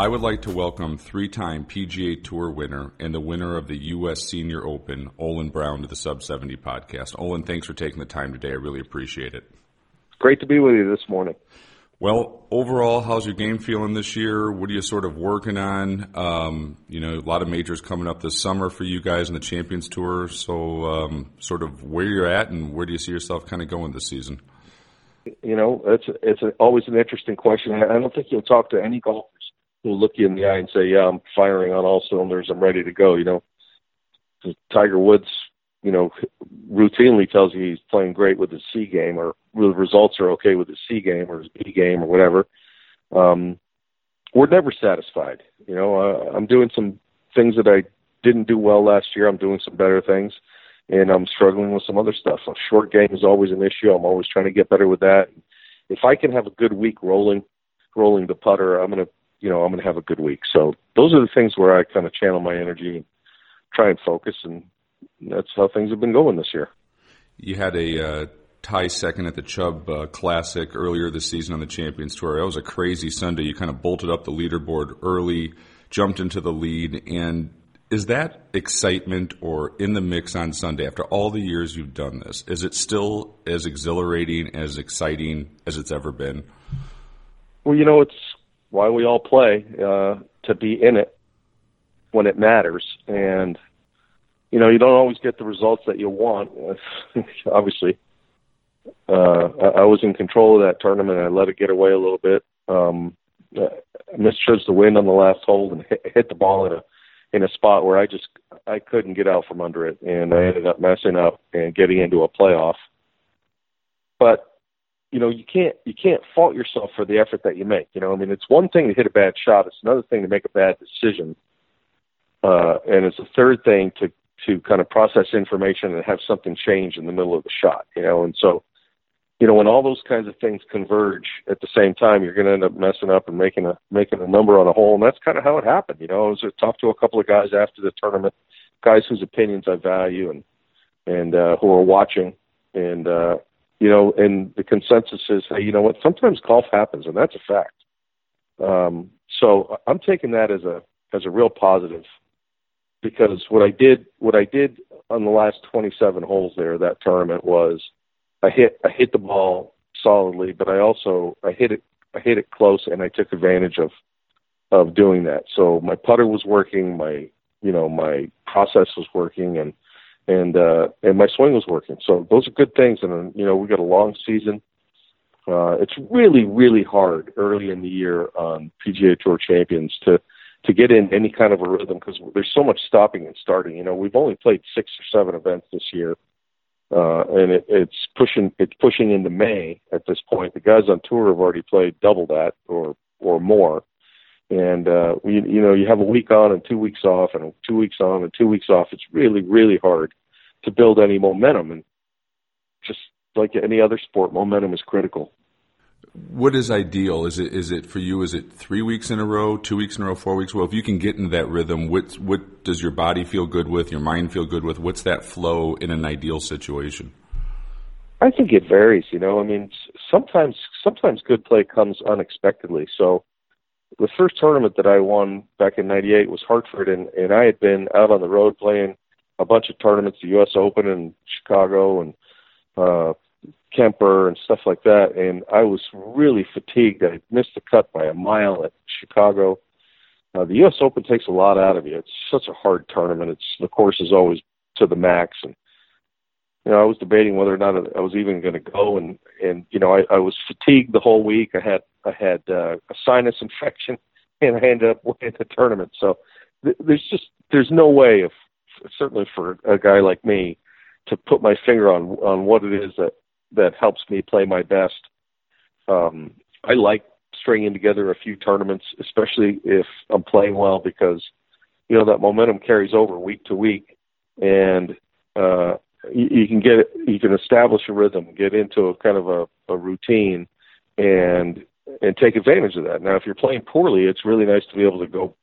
I would like to welcome three time PGA Tour winner and the winner of the U.S. Senior Open, Olin Browne, to the Sub 70 podcast. Olin, thanks for taking the time today. I really appreciate it. Great to be with you this morning. Well, overall, how's your game feeling this year? What are you sort of working on? Um, you know, a lot of majors coming up this summer for you guys in the Champions Tour. So, um, sort of where you're at and where do you see yourself kind of going this season? You know, it's it's a, always an interesting question. I don't think you'll talk to any golfers who look you in the eye and say, "Yeah, I'm firing on all cylinders. I'm ready to go." You know, Tiger Woods, you know, routinely tells you he's playing great with his C game, or the results are okay with his C game or his B game or whatever. Um, we're never satisfied. You know, uh, I'm doing some things that I didn't do well last year. I'm doing some better things, and I'm struggling with some other stuff. A short game is always an issue. I'm always trying to get better with that. If I can have a good week rolling, rolling the putter, I'm gonna, you know, I'm gonna have a good week. So those are the things where I kind of channel my energy and try and focus, and that's how things have been going this year. You had a uh, tie second at the Chubb uh, Classic earlier this season on the Champions Tour. That was a crazy Sunday. You kind of bolted up the leaderboard early, jumped into the lead, and is that excitement or in the mix on Sunday after all the years you've done this? Is it still as exhilarating, as exciting as it's ever been? Well, you know, it's why we all play uh, to be in it when it matters, and you know, you don't always get the results that you want. Obviously, uh, I, I was in control of that tournament. I let it get away a little bit. Um, I misjudged the wind on the last hole and hit, hit the ball in a in a spot where I just I couldn't get out from under it, and I ended up messing up and getting into a playoff. But you know, you can't you can't fault yourself for the effort that you make. You know, I mean, it's one thing to hit a bad shot; it's another thing to make a bad decision, uh, and it's a third thing to to kind of process information and have something change in the middle of the shot. You know, and so you know when all those kinds of things converge at the same time, you're going to end up messing up and making a making a number on a hole, and that's kind of how it happened. You know, I was talked to a couple of guys after the tournament, guys whose opinions I value and and uh, who are watching, and uh, you know, and the consensus is, hey, you know what? Sometimes golf happens, and that's a fact. Um, so I'm taking that as a as a real positive because what I did what I did on the last 27 holes there that tournament was I hit I hit the ball solidly, but I also I hit it I hit it close, and I took advantage of of doing that. So my putter was working, my you know my process was working, and and uh, and my swing was working. So those are good things. And you know, we got a long season. Uh, it's really really hard early in the year on PGA Tour champions to to get in any kind of a rhythm because there's so much stopping and starting. You know, we've only played six or seven events this year, uh, and it, it's pushing it's pushing into May at this point. The guys on tour have already played double that or or more. And uh, we, you know, you have a week on and two weeks off, and two weeks on and two weeks off. It's really, really hard to build any momentum. And just like any other sport, momentum is critical. What is ideal? Is it is it for you? Is it three weeks in a row, two weeks in a row, four weeks? Well, if you can get into that rhythm, what what does your body feel good with? Your mind feel good with? What's that flow in an ideal situation? I think it varies. You know, I mean, sometimes sometimes good play comes unexpectedly. So the first tournament that I won back in '98 was Hartford, and and I had been out on the road playing a bunch of tournaments, the U.S. Open in Chicago and uh, Kemper and stuff like that, and I was really fatigued. I missed the cut by a mile at Chicago. Uh, the U.S. Open takes a lot out of you. It's such a hard tournament. It's the course is always to the max, and you know I was debating whether or not I was even going to go, and and you know I, I was fatigued the whole week. I had I had uh, a sinus infection, and I ended up winning the tournament. So th- there's just there's no way of certainly for a guy like me to put my finger on on what it is that that helps me play my best. Um, I like stringing together a few tournaments, especially if I'm playing well, because you know that momentum carries over week to week, and uh, you, can get you can establish a rhythm, get into a kind of a, a routine, and and take advantage of that. Now, if you're playing poorly, it's really nice to be able to go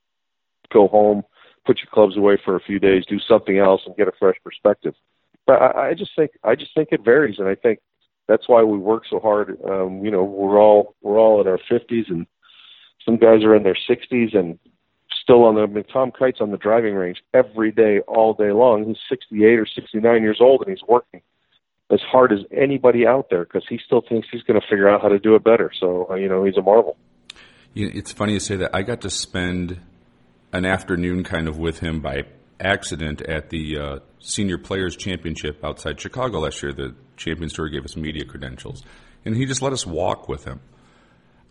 go home, put your clubs away for a few days, do something else, and get a fresh perspective. But I, I just think I just think it varies, and I think that's why we work so hard. Um, you know, we're all we're all in our 50s, and some guys are in their 60s, and still on the. I mean, Tom Kite's on the driving range every day, all day long. He's 68 or 69 years old, and he's working as hard as anybody out there because he still thinks he's going to figure out how to do it better. So uh, you know, he's a marvel. You know, it's funny you say that. I got to spend an afternoon kind of with him by accident at the uh, Senior Players Championship outside Chicago last year. The Champions Tour gave us media credentials, and he just let us walk with him.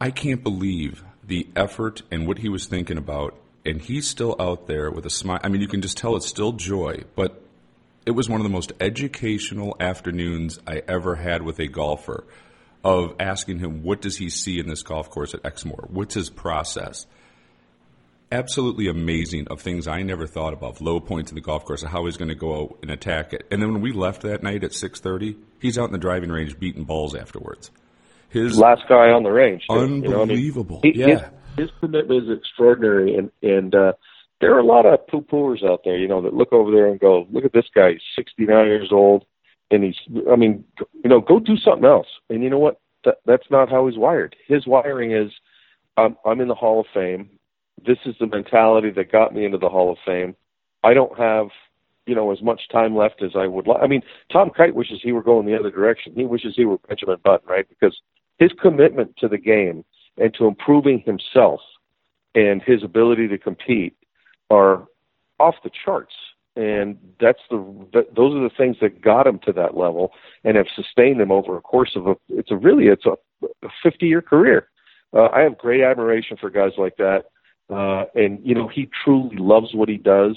I can't believe the effort and what he was thinking about, and he's still out there with a smile. I mean, you can just tell it's still joy, but it was one of the most educational afternoons I ever had with a golfer of asking him what does he see in this golf course at Exmoor? What's his process? Absolutely amazing of things I never thought about, low points in the golf course, of how he's going to go out and attack it. And then when we left that night at 6:30, he's out in the driving range beating balls afterwards. His Last guy on the range. too, unbelievable. You know, I mean, he- yeah. His, commitment is extraordinary, and and uh, there are a lot of poo pooers out there, you know, that look over there and go, "Look at this guy, he's 69 years old, and he's, I mean, you know, go do something else." And you know what? That, that's not how he's wired. His wiring is, I'm, I'm in the Hall of Fame. This is the mentality that got me into the Hall of Fame. I don't have, you know, as much time left as I would like. I mean, Tom Kite wishes he were going the other direction. He wishes he were Benjamin Button, right? Because his commitment to the game and to improving himself and his ability to compete are off the charts. And that's the that, those are the things that got him to that level and have sustained him over a course of a it's a really it's a, a 50 year career. Uh, I have great admiration for guys like that, uh, and you know he truly loves what he does,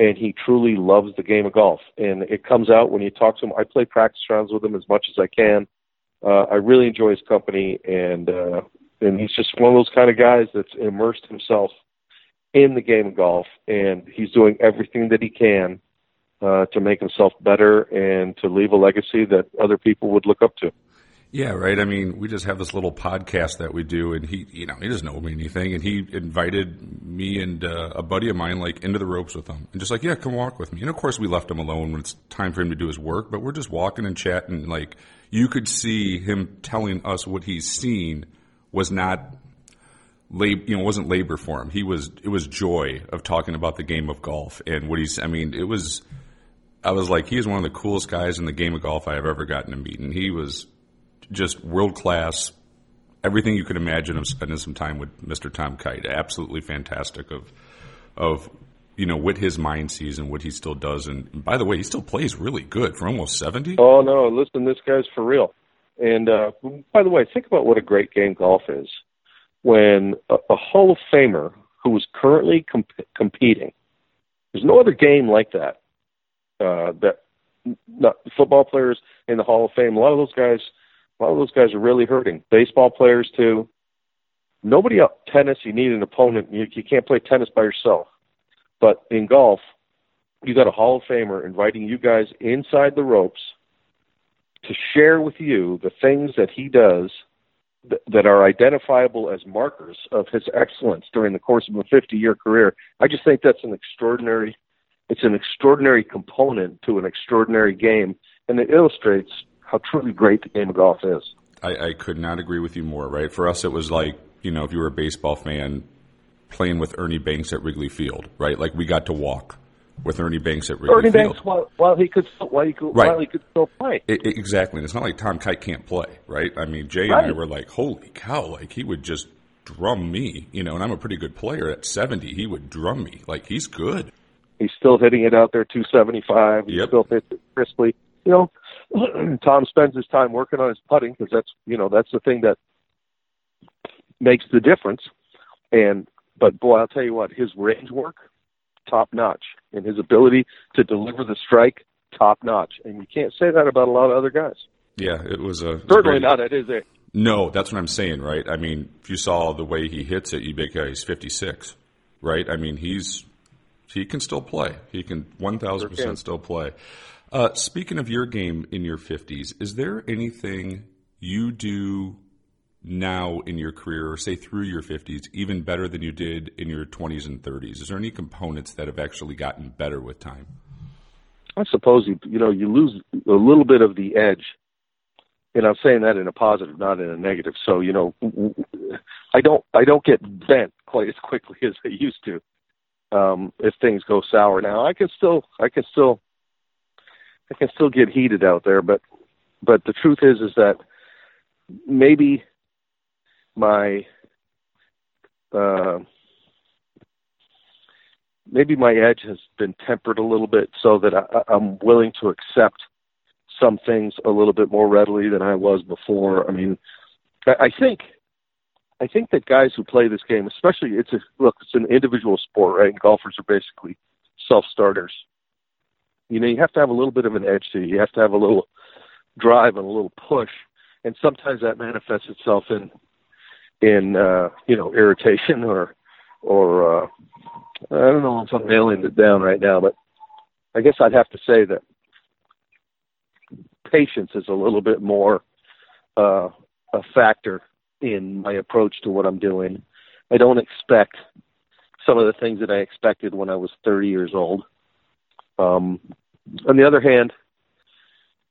and he truly loves the game of golf, and it comes out when you talk to him. I play practice rounds with him as much as I can. Uh, I really enjoy his company, and uh, and he's just one of those kind of guys that's immersed himself in the game of golf, and he's doing everything that he can uh, to make himself better and to leave a legacy that other people would look up to. Yeah, right. I mean, we just have this little podcast that we do, and he, you know, he doesn't know me anything, and he invited me and uh, a buddy of mine like into the ropes with him, and just like, yeah, come walk with me. And of course, we left him alone when it's time for him to do his work, but we're just walking and chatting. Like, you could see him telling us what he's seen was not lab, you know, wasn't labor for him. He was it was joy of talking about the game of golf and what he's. I mean, it was. I was like, he is one of the coolest guys in the game of golf I have ever gotten to meet, and he was just world class. Everything you could imagine of spending some time with Mr. Tom Kite. Absolutely fantastic of of you know what his mind sees and what he still does. And by the way, he still plays really good for almost seventy. Oh no, listen, this guy's for real. And uh, by the way, think about what a great game golf is. When a, a Hall of Famer who is currently comp- competing, there's no other game like that. Uh, that not, football players in the Hall of Fame, a lot of those guys, a lot of those guys are really hurting. Baseball players too. Nobody else. Tennis, you need an opponent. You, you can't play tennis by yourself. But in golf, you got a Hall of Famer inviting you guys inside the ropes to share with you the things that he does th- that are identifiable as markers of his excellence during the course of a 50 year career. I just think that's an extraordinary it's an extraordinary component to an extraordinary game and it illustrates how truly great the game of golf is. I, I could not agree with you more. Right for us, it was like you know if you were a baseball fan playing with Ernie Banks at Wrigley Field, right? Like we got to walk with Ernie Banks at Wrigley Ernie Field. Banks while, while he could still, while he could Right. while he could still play. I- I- exactly. And it's not like Tom Kite can't play, right? I mean, Jay and I were like, holy cow, like he would just drum me, you know, and I'm a pretty good player at 70. He would drum me. Like he's good. He's still hitting it out there 275. He Yep. still hits it crisply. You know, Tom spends his time working on his putting because that's you know that's the thing that makes the difference. And but boy, I'll tell you what, his range work top notch, and his ability to deliver the strike top notch. And you can't say that about a lot of other guys. Yeah, it was a Certainly not at his age. No, that's what I'm saying, right? I mean, if you saw the way he hits it, you'd be like, yeah, he's 56, right? I mean, he's he can still play. He can 1,000% still play. Uh, speaking of your game in your 50s, is there anything you do now in your career, or say through your 50s, even better than you did in your 20s and 30s? Is there any components that have actually gotten better with time? I suppose you you know you lose a little bit of the edge, and I'm saying that in a positive, not in a negative. So you know, I don't I don't get bent quite as quickly as I used to. Um, if things go sour now, I can still I can still I can still get heated out there, but but the truth is is that maybe my uh, maybe my edge has been tempered a little bit so that I, I'm willing to accept some things a little bit more readily than I was before. I mean, I, I think I think that guys who play this game, especially it's a look, it's an individual sport, right? And golfers are basically self starters. You know, you have to have a little bit of an edge to you. You have to have a little drive and a little push, and sometimes that manifests itself in in uh, you know irritation or or uh, I don't know if I'm nailing it down right now, but I guess I'd have to say that patience is a little bit more uh, a factor in my approach to what I'm doing. I don't expect some of the things that I expected when I was 30 years old. Um, on the other hand,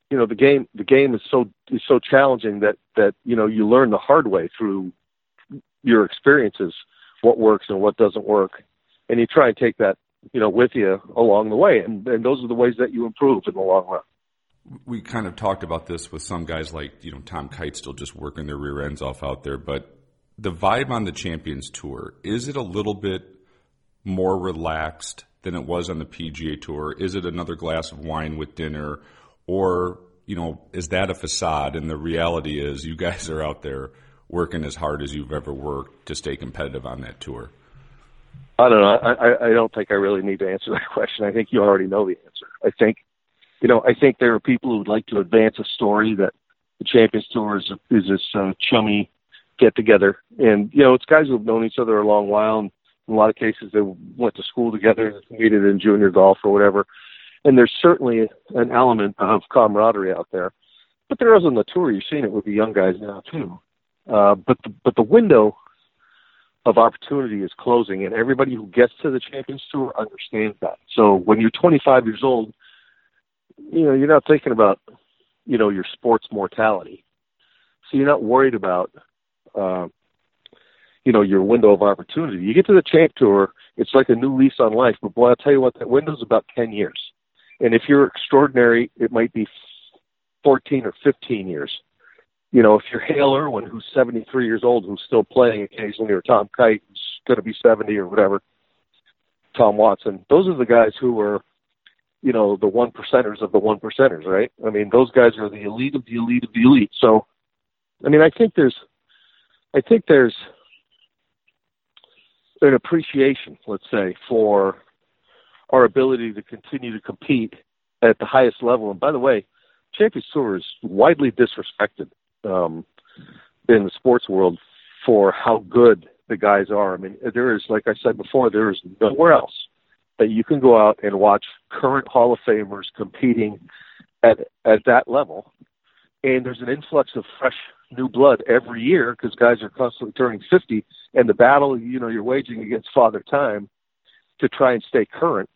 you know the game the game is so is so challenging that that you know you learn the hard way through your experiences what works and what doesn't work and you try and take that you know with you along the way and, and those are the ways that you improve in the long run. We kind of talked about this with some guys like you know Tom Kite still just working their rear ends off out there but the vibe on the champions tour is it a little bit more relaxed than it was on the PGA tour? Is it another glass of wine with dinner? Or you know is that a facade and the reality is you guys are out there working as hard as you've ever worked to stay competitive on that tour I don't know. I, I don't think I really need to answer that question. I think you already know the answer. I think, you know, I think there are people who would like to advance a story that the Champions Tour is, is this uh, chummy get together, and you know, it's guys who have known each other a long while, and in a lot of cases they went to school together, competed in junior golf or whatever. And there's certainly an element of camaraderie out there, but there is on the tour. You've seen it with the young guys now too. Uh, but the, but the window of opportunity is closing, and everybody who gets to the Champions Tour understands that. So when you're 25 years old, you know you're not thinking about you know your sports mortality, so you're not worried about uh, you know your window of opportunity. You get to the Champ Tour, it's like a new lease on life. But boy, I'll tell you what, that window's about 10 years, and if you're extraordinary, it might be 14 or 15 years you know, if you're Hale Irwin, who's 73 years old, who's still playing occasionally, or Tom Kite, who's going to be 70 or whatever, Tom Watson, those are the guys who are, you know, the one percenters of the one percenters, right? I mean, those guys are the elite of the elite of the elite. So, I mean, I think there's, I think there's an appreciation, let's say, for our ability to continue to compete at the highest level. And by the way, Champions Tour is widely disrespected um, in the sports world for how good the guys are. I mean, there is, like I said before, there is nowhere else that you can go out and watch current Hall of Famers competing at at that level. And there's an influx of fresh new blood every year because guys are constantly turning 50, and the battle you know you're waging against Father Time to try and stay current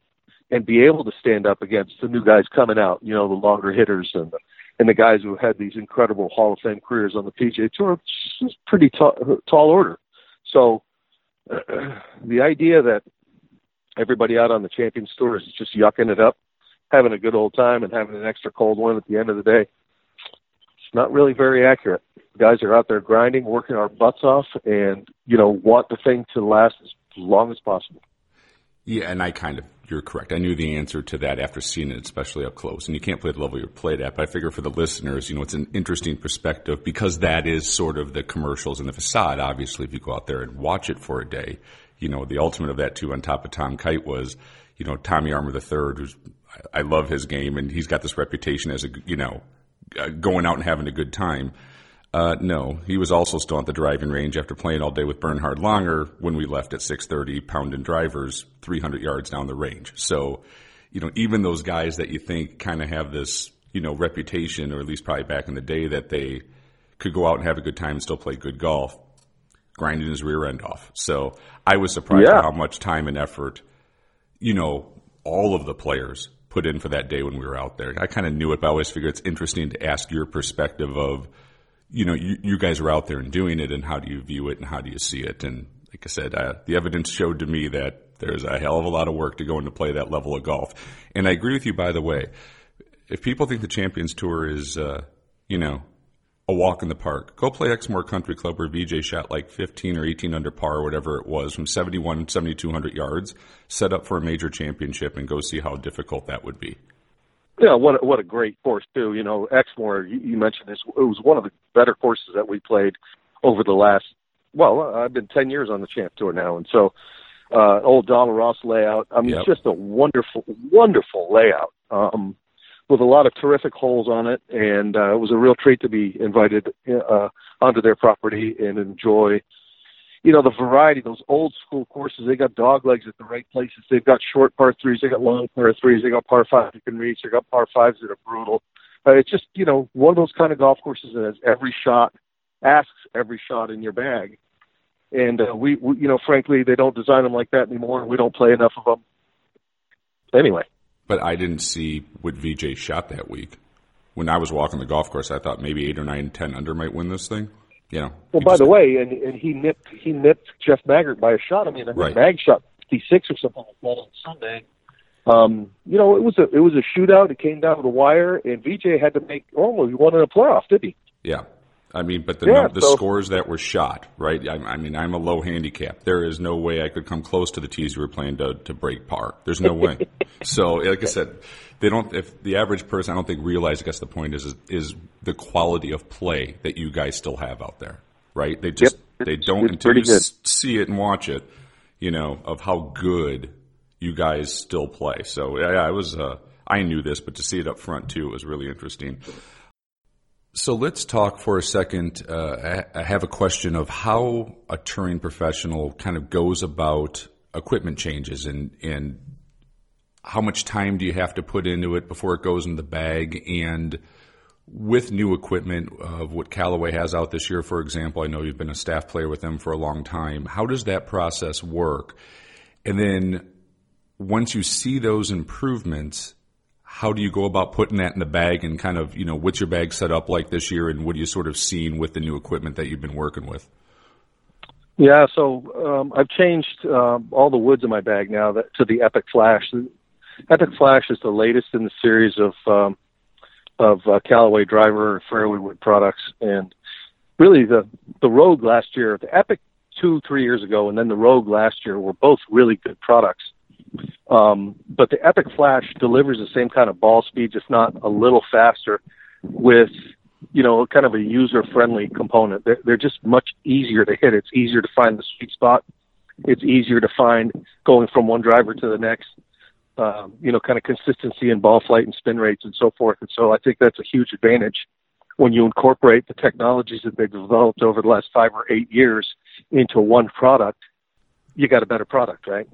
and be able to stand up against the new guys coming out, you know, the longer hitters and the and the guys who had these incredible Hall of Fame careers on the PGA Tour, it's pretty tall, tall order. So uh, the idea that everybody out on the Champions Tour is just yucking it up, having a good old time, and having an extra cold one at the end of the day, it's not really very accurate. Guys are out there grinding, working our butts off, and you know want the thing to last as long as possible. Yeah, and I kind of, you're correct. I knew the answer to that after seeing it, especially up close. And you can't play the level you're played at, but I figure for the listeners, you know, it's an interesting perspective because that is sort of the commercials and the facade. Obviously, if you go out there and watch it for a day, you know, the ultimate of that too on top of Tom Kite was, you know, Tommy Armour III, who's, I love his game and he's got this reputation as a, you know, uh, going out and having a good time. Uh, no, he was also still at the driving range after playing all day with Bernhard Langer when we left at 6:30, pounding drivers 300 yards down the range. So, you know, even those guys that you think kind of have this, you know, reputation, or at least probably back in the day, that they could go out and have a good time and still play good golf, grinding his rear end off. So I was surprised Yeah. at how much time and effort, you know, all of the players put in for that day when we were out there. I kind of knew it, but I always figured it's interesting to ask your perspective of, you know, you, you guys are out there and doing it, and how do you view it, and how do you see it? And like I said, uh, the evidence showed to me that there's a hell of a lot of work to go into play that level of golf. And I agree with you, by the way. If people think the Champions Tour is, uh, you know, a walk in the park. Go play Exmoor Country Club where Vijay shot like 15 or 18 under par, or whatever it was, from 71, 7,200 yards, set up for a major championship, and go see how difficult that would be. Yeah, what a, what a great course too. You know, Exmoor, you, you mentioned this. It was one of the better courses that we played over the last. Well, I've been ten years on the Champ Tour now, and so uh, old Donald Ross layout. I mean, Yep. it's just a wonderful, wonderful layout um, with a lot of terrific holes on it, and uh, it was a real treat to be invited uh, onto their property and enjoy. You know the variety, those old school courses. They got dog legs at the right places. They've got short par threes. They got long par threes. They got par fives you can reach. They got par fives that are brutal. Uh, it's just you know one of those kind of golf courses that has every shot, asks every shot in your bag. And uh, we, we, you know, frankly, they don't design them like that anymore. We don't play enough of them. Anyway, But I didn't see what Vijay shot that week. When I was walking the golf course, I thought maybe eight or nine, ten under might win this thing. You know. well, by the way, and and he nipped he nipped Jeff Maggert by a shot. I mean, I think Right. Mag shot fifty six or something like that on Sunday. Um, you know, it was a it was a shootout. It came down to the wire, and Vijay had to make. Oh, he won in a playoff, did he? Yeah. I mean, but the Yeah, the so- scores that were shot, right? I, I mean, I'm a low handicap. There is no way I could come close to the tees you were playing to, to break par. There's no way. so, like I said, they don't. If the average person, I don't think realize. I guess the point is, is is the quality of play that you guys still have out there, right? They just Yep. they don't until you good. see it and watch it, you know, of how good you guys still play. So, yeah, I was. Uh, I knew this, but to see it up front too was really interesting. So let's talk for a second. Uh, I have a question of how a touring professional kind of goes about equipment changes and, and how much time do you have to put into it before it goes in the bag? And with new equipment of what Callaway has out this year, for example, I know you've been a staff player with them for a long time. How does that process work? And then once you see those improvements, how do you go about putting that in the bag and kind of, you know, what's your bag set up like this year and what are you sort of seeing with the new equipment that you've been working with? Yeah, so um, I've changed um, all the woods in my bag now that, to the Epic Flash. Epic Flash is the latest in the series of um, of uh, Callaway driver fairway wood products, and really the the Rogue last year, the Epic two three years ago, and then the Rogue last year were both really good products. Um, but the Epic Flash delivers the same kind of ball speed, just not a little faster, with you know kind of a user friendly component. They're, they're just much easier to hit. It's easier to find the sweet spot. It's easier to find going from one driver to the next. Um, you know, kind of consistency in ball flight and spin rates and so forth. And so I think that's a huge advantage when you incorporate the technologies that they've developed over the last five or eight years into one product. You got a better product, right?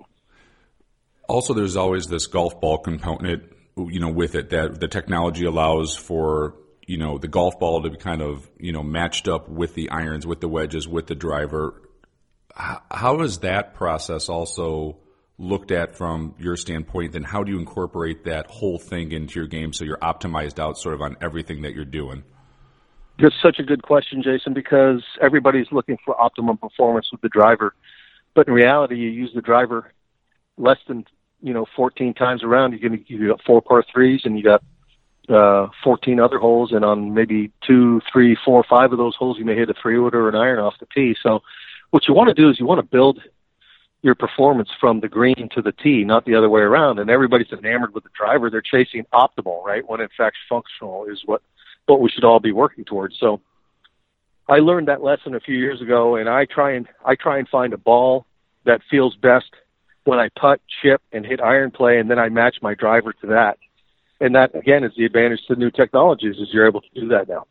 Also, there's always this golf ball component, you know, with it that the technology allows for, you know, the golf ball to be kind of, you know, matched up with the irons, with the wedges, with the driver. How is that process also looked at from your standpoint? Then how do you incorporate that whole thing into your game so you're optimized out sort of on everything that you're doing? That's such a good question, Jason, because everybody's looking for optimum performance with the driver. But in reality, you use the driver less than you know 14 times around. You're gonna you got four par threes, and you got uh, 14 other holes, and on maybe two, three, four, five of those holes, you may hit a three wood or an iron off the tee. So, what you want to do is you want to build your performance from the green to the tee, not the other way around. And everybody's enamored with the driver; they're chasing optimal, right? When in fact, functional is what what we should all be working towards. So, I learned that lesson a few years ago, and I try and I try and find a ball that feels best when I putt, chip, and hit iron play, and then I match my driver to that. And that again is the advantage to new technologies is you're able to do that now.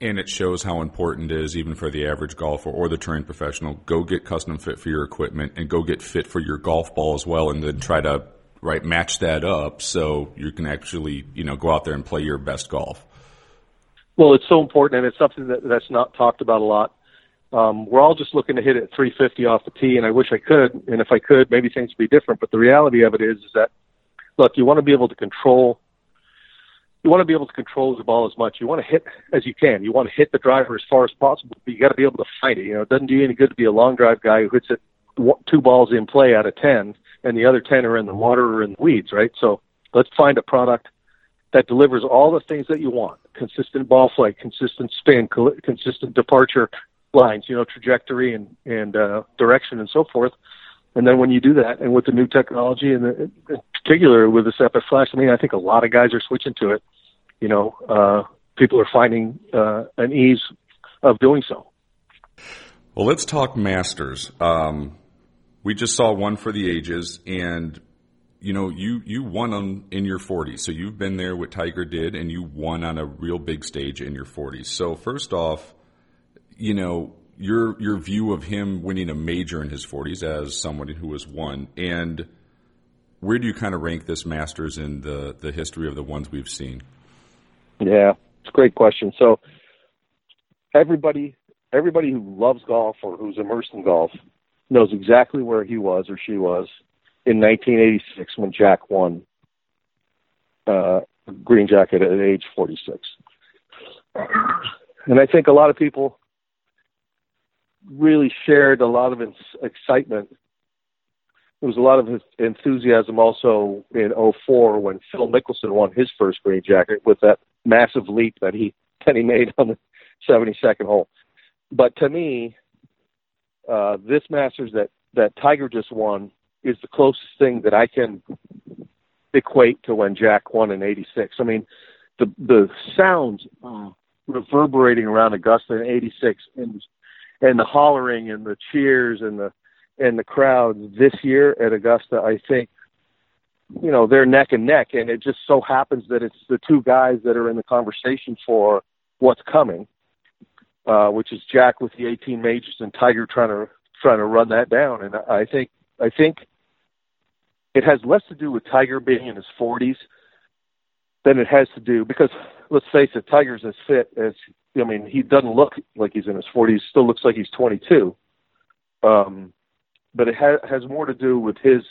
And it shows how important it is, even for the average golfer or the trained professional. Go get custom fit for your equipment and go get fit for your golf ball as well, and then try to right match that up so you can actually you know go out there and play your best golf. Well, it's so important, and it's something that that's not talked about a lot. Um, we're all just looking to hit it 350 off the tee, and I wish I could. And if I could, maybe things would be different. But the reality of it is, is that look, you want to be able to control you want to be able to control the ball as much. You want to hit as you can. You want to hit the driver as far as possible, but you got to be able to find it. You know, it doesn't do you any good to be a long drive guy who hits it two balls in play out of ten, and the other ten are in the water or in the weeds, right? So let's find a product that delivers all the things that you want: consistent ball flight, consistent spin, consistent departure lines, you know, trajectory and and uh, direction and so forth. And then when you do that, and with the new technology, and the, in particular with this Epic Flash, I mean, I think a lot of guys are switching to it. You know, uh, people are finding uh, an ease of doing so. Well, let's talk Masters. Um, we just saw one for the ages, and you know, you you won on in your 40s, so you've been there what Tiger did, and you won on a real big stage in your 40s. So first off, you know, your your view of him winning a major in his 40s as someone who has won, and where do you kind of rank this Masters in the the history of the ones we've seen? Yeah, it's a great question. So everybody everybody who loves golf or who's immersed in golf knows exactly where he was or she was in 1986 when Jack won uh, Green Jacket at age 46. And I think a lot of people really shared a lot of excitement. There was a lot of enthusiasm also in 04 when Phil Mickelson won his first green jacket with that massive leap that he that he made on the 72nd hole. But to me, uh, this Masters that that Tiger just won is the closest thing that I can equate to when Jack won in '86. I mean, the the sounds uh, reverberating around Augusta in '86 and and the hollering and the cheers and the and the crowds this year at Augusta, I think, you know, they're neck and neck, and it just so happens that it's the two guys that are in the conversation for what's coming, uh, which is Jack with the 18 majors and Tiger trying to trying to run that down. And I think I think it has less to do with Tiger being in his 40s than it has to do because let's face it, Tiger's as fit as I mean, he doesn't look like he's in his 40s. Still looks like he's 22. Um, but it ha- has more to do with his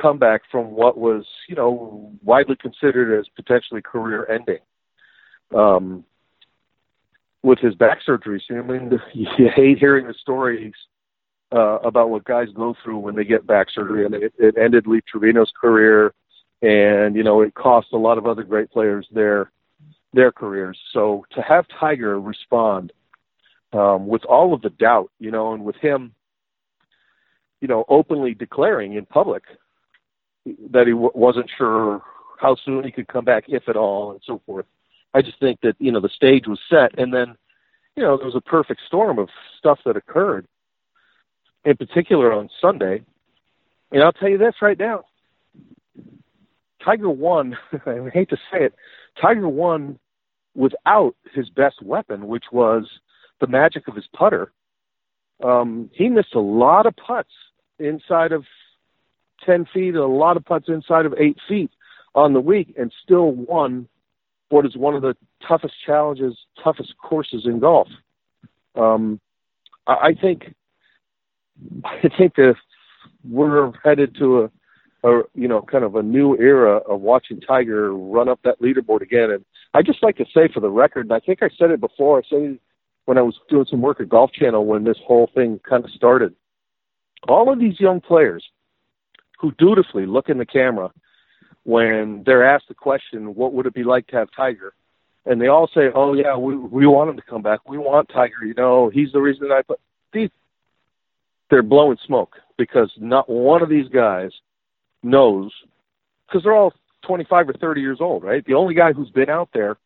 comeback from what was, you know, widely considered as potentially career ending. Um, with his back surgery, I mean, you hate hearing the stories uh, about what guys go through when they get back surgery. I mean, it, it ended Lee Trevino's career, and you know, it cost a lot of other great players their their careers. So to have Tiger respond um, with all of the doubt, you know, and with him, you know, openly declaring in public that he w- wasn't sure how soon he could come back, if at all, and so forth. I just think that you know the stage was set, and then you know there was a perfect storm of stuff that occurred. In particular on Sunday, and I'll tell you this right now: Tiger won. I hate to say it, Tiger won without his best weapon, which was the magic of his putter. Um, he missed a lot of putts inside of 10 feet, a lot of putts inside of 8 feet on the week, and still won what is one of the toughest challenges, toughest courses in golf. Um, I, I think I think that we're headed to a a you know kind of a new era of watching Tiger run up that leaderboard again. And I just like to say for the record, and I think I said it before. I said when I was doing some work at Golf Channel when this whole thing kind of started. All of these young players who dutifully look in the camera when they're asked the question, "What would it be like to have Tiger?" and they all say, "Oh yeah, we we want him to come back. We want Tiger. You know, he's the reason that I put these." They're blowing smoke because not one of these guys knows because they're all 25 or 30 years old, right? The only guy who's been out there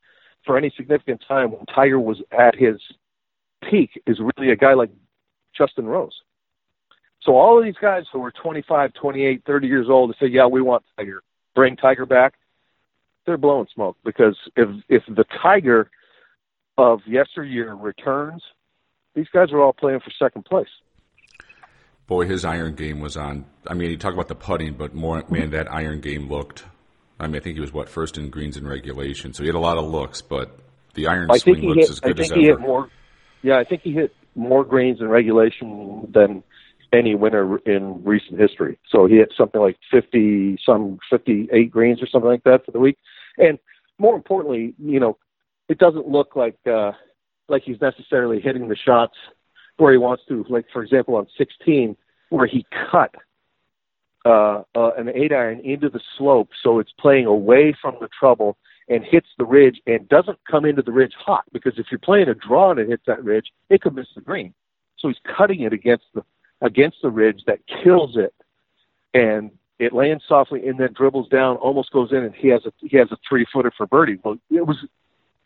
for any significant time when Tiger was at his peak is really a guy like Justin Rose. So all of these guys who are 25, 28, 30 years old to say, "Yeah, we want Tiger, bring Tiger back," they're blowing smoke because if if the Tiger of yesteryear returns, these guys are all playing for second place. Boy, his iron game was on. I mean, you talk about the putting, but more man, that iron game looked. I mean, I think he was what first in greens in regulation, so he had a lot of looks, but the iron I think swing he looks hit. as I think as he ever. hit more. Yeah, I think he hit more greens in regulation than any winner in recent history. So he hit something like fifty, some fifty-eight greens or something like that for the week. And more importantly, you know, it doesn't look like uh, like he's necessarily hitting the shots where he wants to. Like for example, on 16, where he cut uh, uh, an eight iron into the slope, so it's playing away from the trouble and hits the ridge and doesn't come into the ridge hot because if you're playing a draw and it hits that ridge, it could miss the green. So he's cutting it against the against the ridge that kills it, and it lands softly and then dribbles down, almost goes in, and he has a he has a three footer for birdie. Well, it was,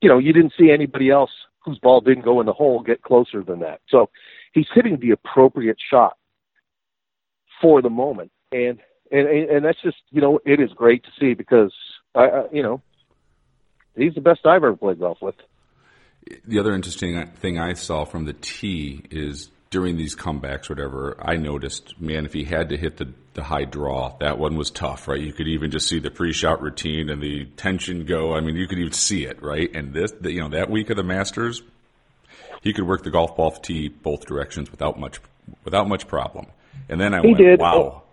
you know, you didn't see anybody else whose ball didn't go in the hole get closer than that. So he's hitting the appropriate shot for the moment, and and and that's just you know it is great to see because I, I you know he's the best I've ever played golf with. The other interesting thing I saw from the tee is during these comebacks, whatever, I noticed, man, if he had to hit the, the high draw, that one was tough, right? You could even just see the pre-shot routine and the tension go. I mean, you could even see it, right? And this, the, you know, that week of the Masters, he could work the golf ball tee both directions without much, without much problem. And then I He went, did. wow.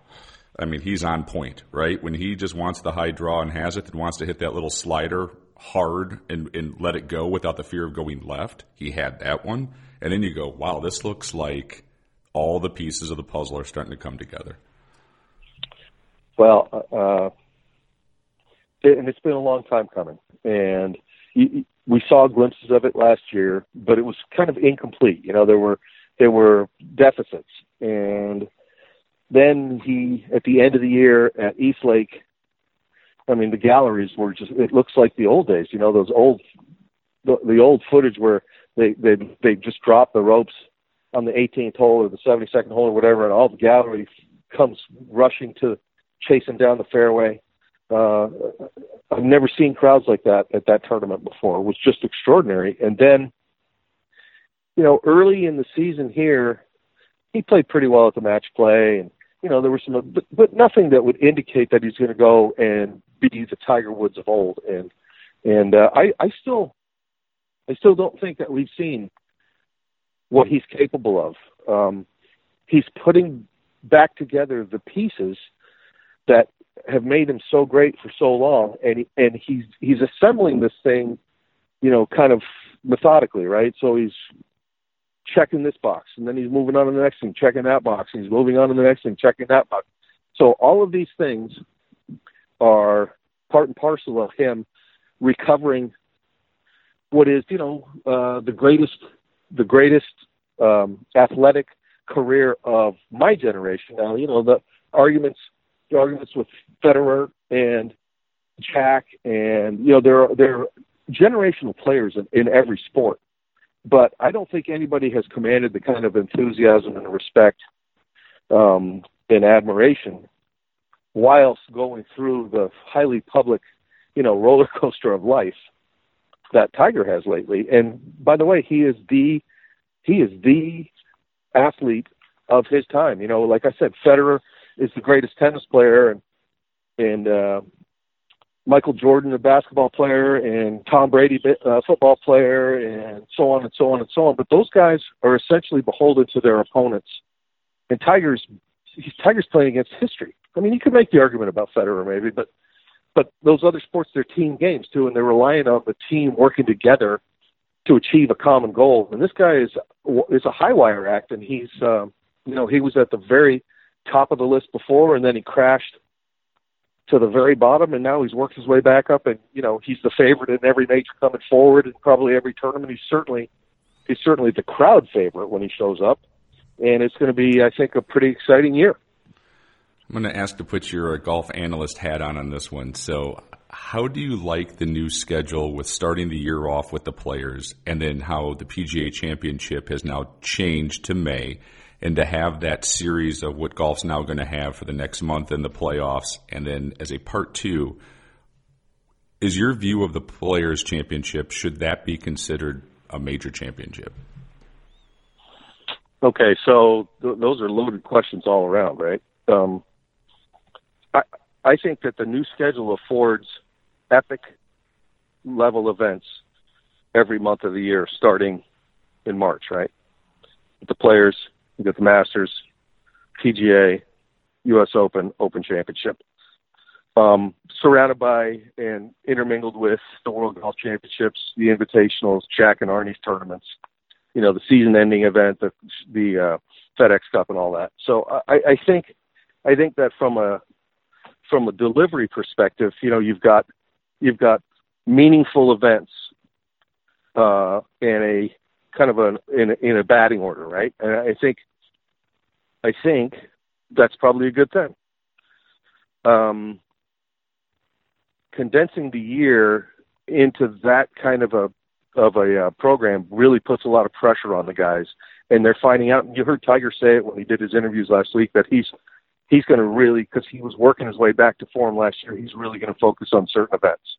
I mean, he's on point, right? When he just wants the high draw and has it and wants to hit that little slider hard and, and let it go without the fear of going left, he had that one. And then you go, wow, this looks like all the pieces of the puzzle are starting to come together. Well, uh, it, and it's been a long time coming, and we saw glimpses of it last year, but it was kind of incomplete. You know, there were there were deficits, and then he at the end of the year at East Lake. I mean, the galleries were just—it looks like the old days. You know, those old, the, the old footage where they they they just drop the ropes on the 18th hole or the 72nd hole or whatever, and all the gallery comes rushing to chasing down the fairway. Uh, I've never seen crowds like that at that tournament before. It was just extraordinary. And then, you know, early in the season here, he played pretty well at the match play, and you know there was some, but, but nothing that would indicate that he's going to go and be the Tiger Woods of old. And and uh, I I still I still don't think that we've seen what he's capable of. Um, he's putting back together the pieces that have made him so great for so long, and and he's he's assembling this thing, you know, kind of methodically, right? So he's checking this box, and then he's moving on to the next thing, checking that box, and he's moving on to the next thing, checking that box. So all of these things are part and parcel of him recovering what is, you know, uh, the greatest, the greatest um, athletic career of my generation. Now, you know, the arguments, the arguments with Federer and Jack, and you know, there are there are generational players in, in every sport, but I don't think anybody has commanded the kind of enthusiasm and respect um, and admiration whilst going through the highly public, you know, roller coaster of life that Tiger has lately. And by the way, he is the he is the athlete of his time. You know, like I said, Federer is the greatest tennis player, and and uh, Michael Jordan, the basketball player, and Tom Brady, uh, football player, and so on and so on and so on. But those guys are essentially beholden to their opponents. And Tiger's Tiger's playing against history. I mean, you could make the argument about Federer maybe, but but those other sports they're team games too, and they're relying on the team working together to achieve a common goal. And this guy is is a high wire act, and he's um, you know he was at the very top of the list before, and then he crashed to the very bottom, and now he's worked his way back up, and you know he's the favorite in every major coming forward, and probably every tournament. He's certainly he's certainly the crowd favorite when he shows up, and it's going to be, I think, a pretty exciting year. I'm going to ask to put your golf analyst hat on on this one. So, how do you like the new schedule with starting the year off with the players, and then how the PGA Championship has now changed to May? and to have that series of what golf's now going to have for the next month in the playoffs, and then as a part two, is your view of the Players Championship should that be considered a major championship? Okay, so th- those are loaded questions all around, right? Um, I think that the new schedule affords epic level events every month of the year, starting in March, right? The players, you got the Masters, PGA, U.S. Open, Open Championship, um, surrounded by and intermingled with the World Golf Championships, the Invitationals, Jack and Arnie's tournaments, you know, the season-ending event, the the uh, FedEx Cup, and all that. So I, I think I think that from a from a delivery perspective, you know, you've got you've got meaningful events uh, in a kind of a in a, in a batting order, right? And I think I think that's probably a good thing. Um, condensing the year into that kind of a of a uh, program really puts a lot of pressure on the guys, and they're finding out. And you heard Tiger say it when he did his interviews last week that he's he's going to really because he was working his way back to form last year. He's really going to focus on certain events.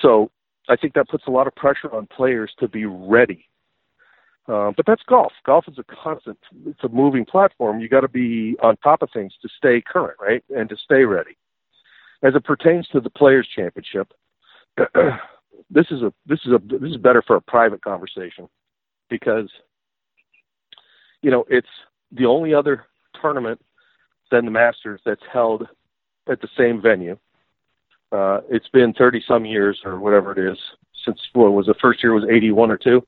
So I think that puts a lot of pressure on players to be ready. Uh, but that's golf. Golf is a constant. It's a moving platform. You got to be on top of things to stay current, right, and to stay ready. As it pertains to the Players Championship, this is a this is a this is better for a private conversation because you know it's the only other tournament than the Masters that's held at the same venue. Uh, it's been 30 some years or whatever it is since what was the first year was 81 or two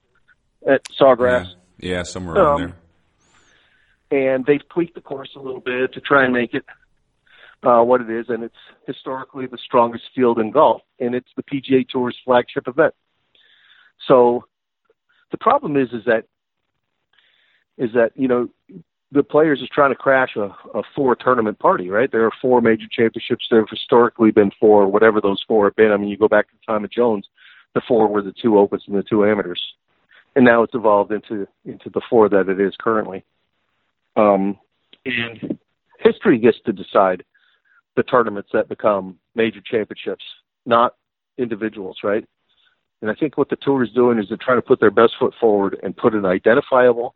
at Sawgrass. Yeah, yeah somewhere around Um, there. and they've tweaked the course a little bit to try and make it uh, what it is, and it's historically the strongest field in golf, and it's the PGA Tour's flagship event. So the problem is, is that is that you know the players is trying to crash a, a four tournament party, right? There are four major championships. There have historically been four, whatever those four have been. I mean, you go back to the time of Jones, the four were the two opens and the two amateurs, and now it's evolved into into the four that it is currently. Um, and history gets to decide the tournaments that become major championships, not individuals, right? And I think what the tour is doing is they're trying to put their best foot forward and put an identifiable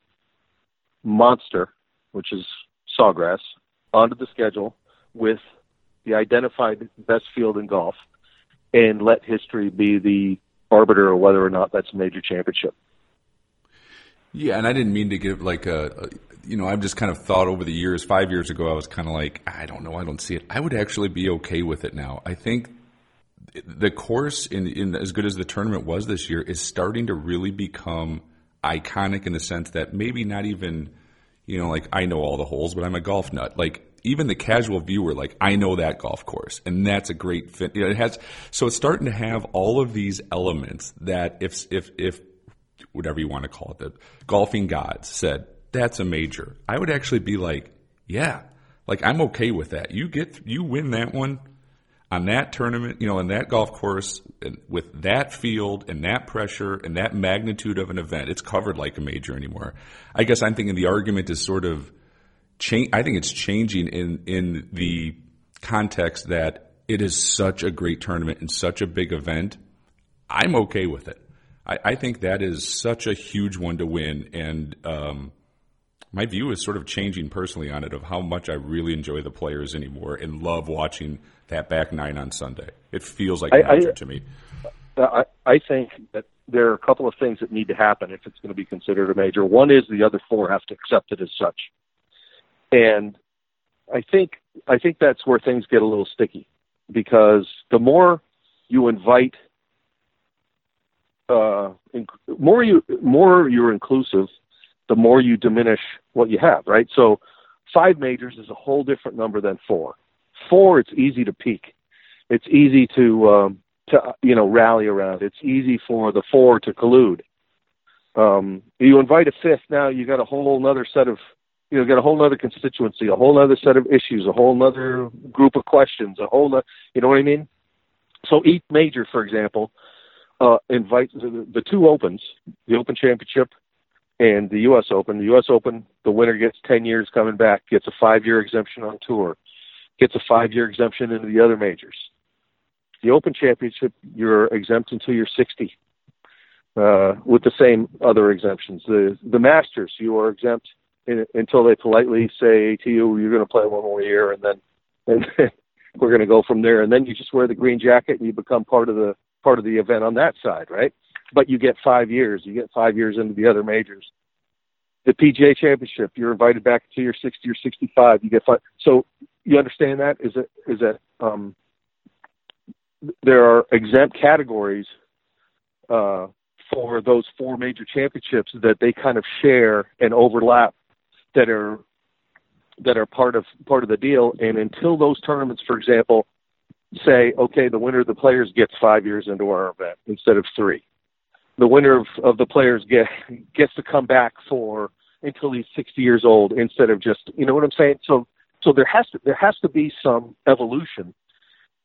monster, which is Sawgrass, onto the schedule with the identified best field in golf and let history be the arbiter of whether or not that's a major championship. Yeah, and I didn't mean to give like a, a you know, I've just kind of thought over the years. Five years ago, I was kind of like, I don't know, I don't see it. I would actually be okay with it now. I think the course, in, in as good as the tournament was this year, is starting to really become iconic in the sense that maybe not even, you know, like I know all the holes, but I'm a golf nut. Like even the casual viewer, like I know that golf course, and that's a great fit. You know, it has so it's starting to have all of these elements that if if if whatever you want to call it, the golfing gods said that's a major. I would actually be like, yeah, like I'm okay with that. You get you win that one on that tournament, you know, in that golf course with that field and that pressure and that magnitude of an event. It's covered like a major anymore. I guess I'm thinking the argument is sort of change. I think it's changing in in the context that it is such a great tournament and such a big event. I'm okay with it. I, I think that is such a huge one to win, and um, my view is sort of changing personally on it of how much I really enjoy the players anymore and love watching that back nine on Sunday. It feels like a I- I- major to me. I, I think that there are a couple of things that need to happen if it's going to be considered a major. One is the other four have to accept it as such, and I think I think that's where things get a little sticky because the more you invite, uh, inc- more you more you're inclusive, the more you diminish what you have. Right. So five majors is a whole different number than four. Four, it's easy to peak. It's easy to um, to you know rally around. It's easy for the four to collude. Um, you invite a fifth now, you got a whole other set of you know got a whole other constituency, a whole other set of issues, a whole other group of questions, a whole no- you know what I mean. So each major, for example, uh, invites the, the two opens, the Open Championship and the U.S. Open. The U.S. Open, the winner gets 10 years coming back, gets a five-year exemption on tour, gets a five-year exemption into the other majors. The Open Championship, you're exempt until you're 60. uh, with the same other exemptions. The the Masters, you are exempt in, until they politely say to you, "You're going to play one more year," and then and then we're going to go from there. And then you just wear the green jacket and you become part of the part of the event on that side, right? But you get five years. You get five years into the other majors. The PGA Championship, you're invited back until you're 60 or 65. You get five. So you understand that? Is it is that um, there are exempt categories uh, for those four major championships that they kind of share and overlap that are that are part of part of the deal. And until those tournaments, for example, say, okay, the winner of the players gets five years into our event instead of three. The winner of, of the players get gets to come back for until he's 60 years old instead of just you know what I'm saying. So so there has to there has to be some evolution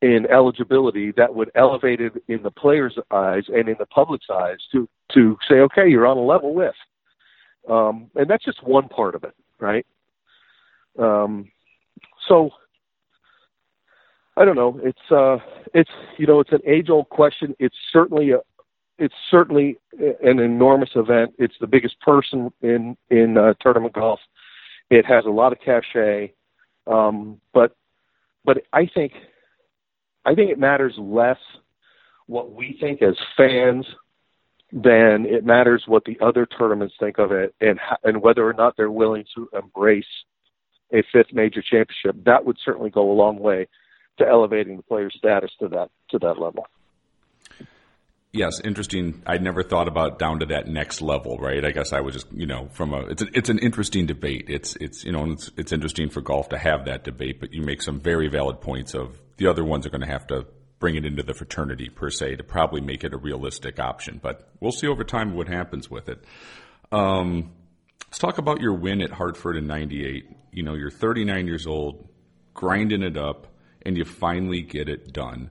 in eligibility that would elevate it in the players' eyes and in the public's eyes to to say, okay, you're on a level with. Um, and that's just one part of it, right? Um, so I don't know. It's uh, it's you know, it's an age-old question. It's certainly a it's certainly an enormous event. It's the biggest person in in uh, tournament golf. It has a lot of cachet, um, but but I think I think it matters less what we think as fans than it matters what the other tournaments think of it and and whether or not they're willing to embrace a fifth major championship. That would certainly go a long way to elevating the player's status to that to that level. Yes, interesting. I'd never thought about down to that next level, right? I guess I was just, you know, from a it's a, it's an interesting debate. It's it's you know it's it's interesting for golf to have that debate, but you make some very valid points of the other ones are going to have to bring it into the fraternity per se to probably make it a realistic option. But we'll see over time what happens with it. Um, let's talk about your win at Hartford in '98. You know, you're 39 years old, grinding it up, and you finally get it done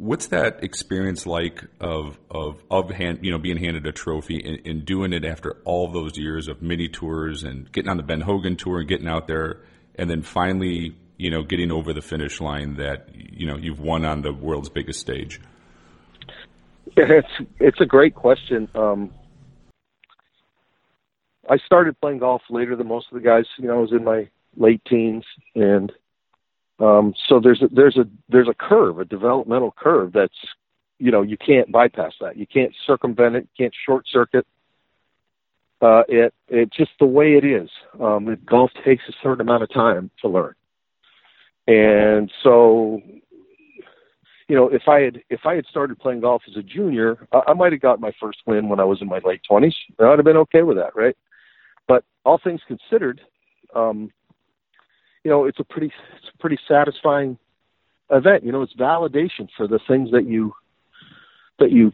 What's that experience like of of of hand, you know being handed a trophy and, and, doing it after all those years of mini tours and getting on the Ben Hogan tour and getting out there and then finally you know getting over the finish line that you know you've won on the world's biggest stage? It's it's a great question. Um, I started playing golf later than most of the guys. You know, I was in my late teens, and um, so there's a, there's a there's a curve, a developmental curve that's you know you can't bypass that. You can't circumvent it. You can't short circuit. Uh, it it just the way it is. Um, golf takes a certain amount of time to learn, and so you know if I had if I had started playing golf as a junior, I, I might have got my first win when I was in my late twenties. I'd have been okay with that, right? But all things considered, um, you know, it's a pretty it's a pretty satisfying event. You know, it's validation for the things that you that you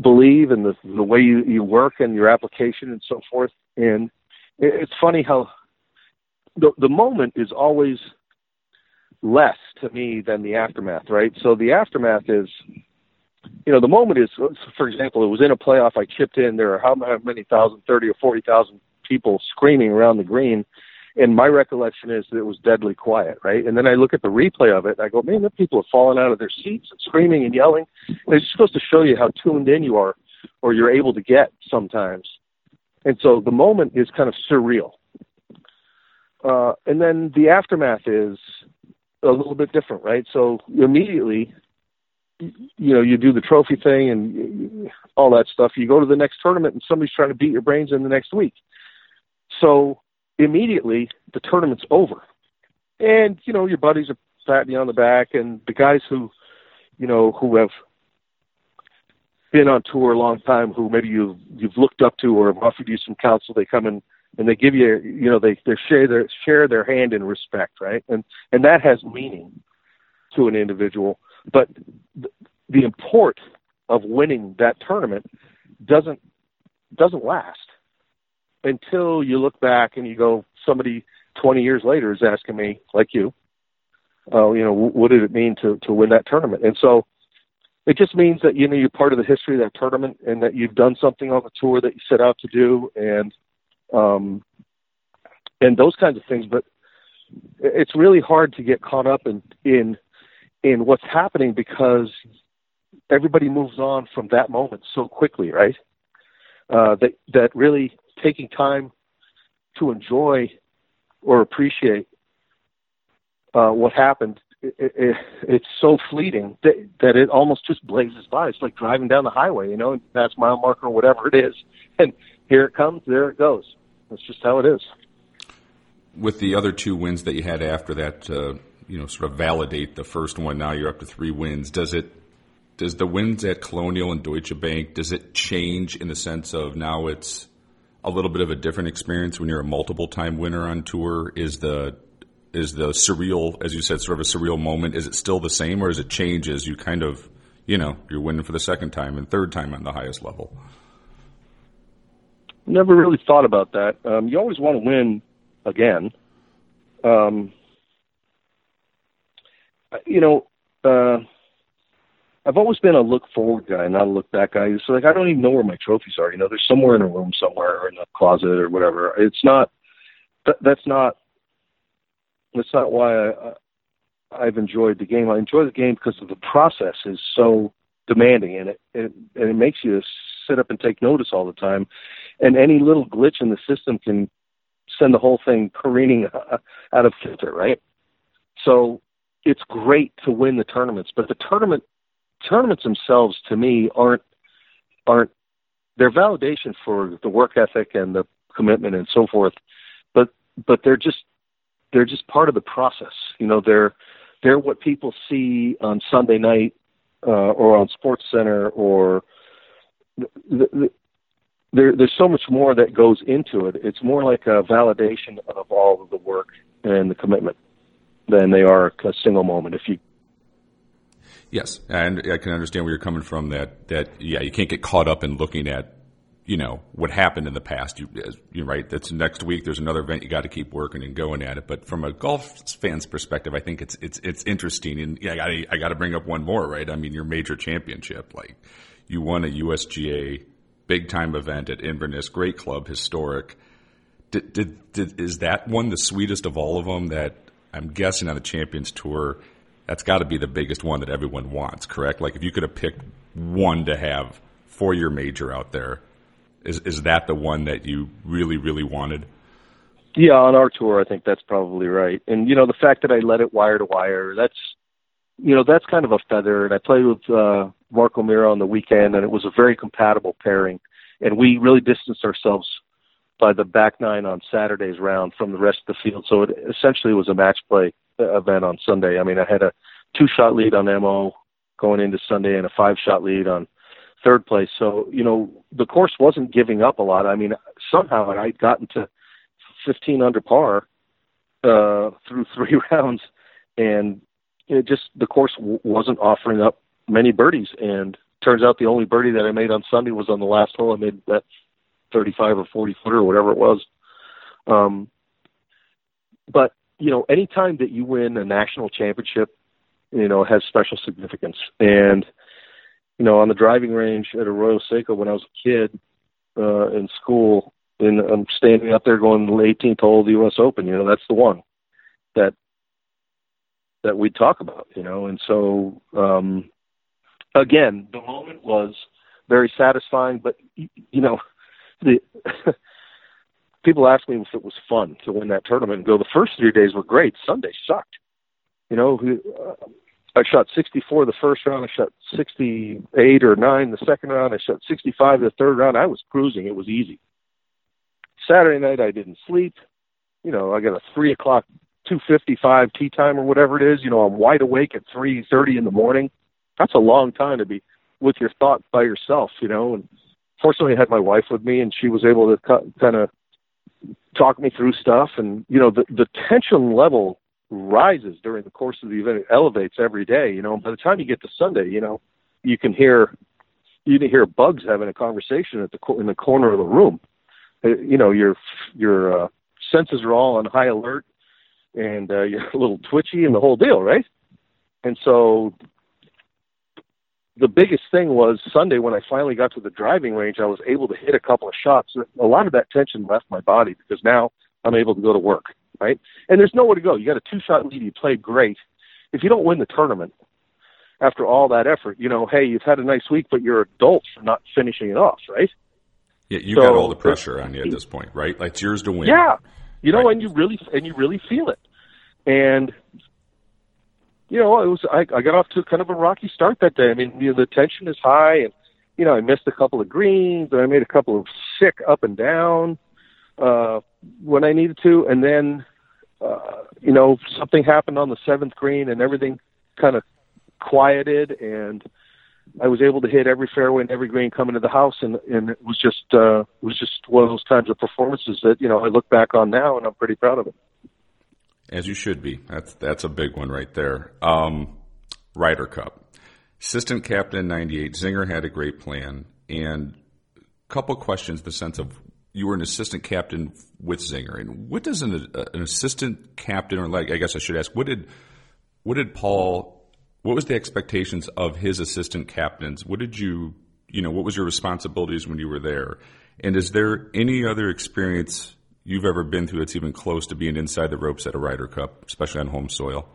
believe and the the way you, you work and your application and so forth. And it's funny how the the moment is always less to me than the aftermath, right? So the aftermath is you know, the moment is, for example, it was in a playoff. I chipped in. There are how many thousand, thirty or forty thousand people screaming around the green, and my recollection is that it was deadly quiet, right? And then I look at the replay of it, and I go, man, the people are falling out of their seats and screaming and yelling. And it's supposed to show you how tuned in you are, or you're able to get sometimes. And so the moment is kind of surreal. Uh, and then the aftermath is a little bit different, right? So immediately, you know, you do the trophy thing and all that stuff. You go to the next tournament, and somebody's trying to beat your brains in the next week. So immediately the tournament's over. And, you know, your buddies are patting you on the back and the guys who, you know, who have been on tour a long time, who maybe you've you've looked up to or have offered you some counsel, they come in and they give you you know, they, they share their share their hand in respect, right? And and that has meaning to an individual. But the, the import of winning that tournament doesn't doesn't last until you look back and you go, somebody 20 years later is asking me, like you, uh, you know, what did it mean to to win that tournament? And so it just means that you know you're part of the history of that tournament and that you've done something on the tour that you set out to do and um and those kinds of things. But it's really hard to get caught up in in in what's happening because everybody moves on from that moment so quickly, right? Uh, that that really taking time to enjoy or appreciate uh, what happened, it, it, it's so fleeting that, that it almost just blazes by. It's like driving down the highway, you know, that's mile marker or whatever it is, and here it comes, there it goes. That's just how it is. With the other two wins that you had after that, uh, you know, sort of validate the first one. Now you're up to three wins. Does it? Does the wins at Colonial and Deutsche Bank does it change in the sense of now it's a little bit of a different experience when you're a multiple time winner on tour? Is the is the surreal, as you said, sort of a surreal moment? Is it still the same, or does it change as you kind of, you know, you're winning for the second time and third time on the highest level? Never really thought about that. Um, you always want to win again. Um, you know, uh, I've always been a look forward guy, not a look back guy. So like, I don't even know where my trophies are. You know, they're somewhere in a room somewhere or in a closet or whatever. It's not. That, that's not. That's not why I, I've enjoyed the game. I enjoy the game because of the process is so demanding, and it, it and it makes you sit up and take notice all the time. And any little glitch in the system can send the whole thing careening out of filter, right? So it's great to win the tournaments, but the tournament tournaments themselves to me aren't aren't they're validation for the work ethic and the commitment and so forth, but but they're just they're just part of the process. You know, they're they're what people see on Sunday night uh, or on Sports Center or the, the, there, there's so much more that goes into it. It's more like a validation of all of the work and the commitment than they are a single moment. If you Yes, and I can understand where you're coming from. That that yeah, you can't get caught up in looking at you know what happened in the past. You you're right. That's next week. There's another event. You got to keep working and going at it. But from a golf fan's perspective, I think it's it's it's interesting. And yeah, I got I got to bring up one more. Right. I mean, your major championship. Like you won a USGA big time event at Inverness. Great club, historic. Did, did, did, is that one the sweetest of all of them? That I'm guessing on the Champions Tour that's got to be the biggest one that everyone wants, correct? Like if you could have picked one to have for your major out there, is is that the one that you really really wanted? Yeah, on our tour, I think that's probably right. And you know, the fact that I let it wire to wire, that's you know, that's kind of a feather. And I played with uh, Mark O'Meara on the weekend, and it was a very compatible pairing. And we really distanced ourselves by the back nine on Saturday's round from the rest of the field. So it essentially was a match play event on Sunday. I mean, I had a two shot lead on MO going into Sunday and a five shot lead on third place. So, you know, the course wasn't giving up a lot. I mean, somehow I'd gotten to 15 under par uh, through three rounds, and it just the course w- wasn't offering up many birdies. And turns out the only birdie that I made on Sunday was on the last hole. I made that 35 or 40 footer or whatever it was. Um, but you know, anytime that you win a national championship, you know, has special significance. And, you know, on the driving range at Arroyo Seco when I was a kid uh, in school, and I'm standing up there going the 18th hole of the U.S. Open. You know, that's the one that that we talk about. You know, and so um, again, the moment was very satisfying. But you know, the people ask me if it was fun to win that tournament and go, the first three days were great. Sunday sucked. You know, uh, I shot 64 the first round. I shot 68 or 9 the second round. I shot 65 the third round. I was cruising. It was easy. Saturday night, I didn't sleep. You know, I got a 3 o'clock 255 tee time or whatever it is. You know, I'm wide awake at 3.30 in the morning. That's a long time to be with your thoughts by yourself, you know. And fortunately, I had my wife with me, and she was able to kind of talk me through stuff and you know the the tension level rises during the course of the event. It elevates every day you know by the time you get to sunday you know you can hear you can hear bugs having a conversation at the in the corner of the room. Uh, you know your your uh, senses are all on high alert and uh, you're a little twitchy and the whole deal right? And so the biggest thing was Sunday when I finally got to the driving range, I was able to hit a couple of shots. A lot of that tension left my body because now I'm able to go to work, right? And there's nowhere to go. You got a two shot lead, you played great. If you don't win the tournament, after all that effort, you know, hey, you've had a nice week, but you're adults for not finishing it off, right? Yeah, you So- got all the pressure on you at this point, right? Like it's yours to win. Yeah, you know, Right. and you really and you really feel it. And you know, it was I, I got off to kind of a rocky start that day. I mean, you know, the tension is high, and you know, I missed a couple of greens, and I made a couple of sick up and down uh, when I needed to, and then uh, you know, something happened on the seventh green, and everything kind of quieted, and I was able to hit every fairway and every green coming to the house, and and it was just uh, it was just one of those kinds of performances that you know I look back on now, and I'm pretty proud of it. As you should be. That's that's a big one right there. Um, Ryder Cup, assistant captain '98. Zinger had a great plan, and a couple questions. in The sense of you were an assistant captain with Zinger, and what does an, an assistant captain, or like I guess I should ask, what did what did Paul? What was the expectations of his assistant captains? What did you, you know, what was your responsibilities when you were there? And is there any other experience you've ever been through that's even close to being inside the ropes at a Ryder Cup, especially on home soil?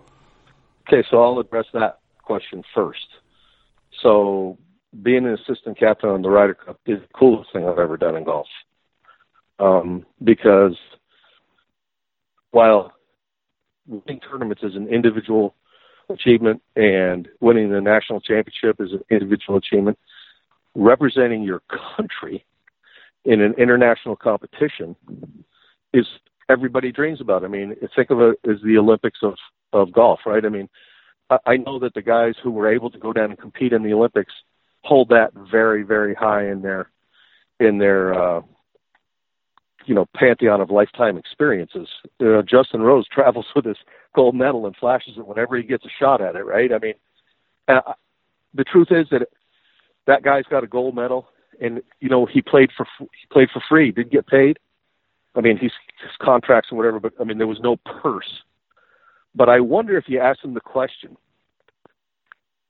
Okay, so I'll address that question first. So, being an assistant captain on the Ryder Cup is the coolest thing I've ever done in golf. Um, because while winning tournaments is an individual achievement and winning the national championship is an individual achievement, representing your country in an international competition is everybody dreams about. I mean, think of it as the Olympics of of golf, right? I mean, I, I know that the guys who were able to go down and compete in the Olympics hold that very, very high in their in their uh, you know pantheon of lifetime experiences. You know, Justin Rose travels with his gold medal and flashes it whenever he gets a shot at it, right? I mean, uh, the truth is that that guy's got a gold medal, and you know he played for he played for free, didn't get paid. I mean, he's his contracts and whatever, but I mean, there was no purse. But I wonder if you ask him the question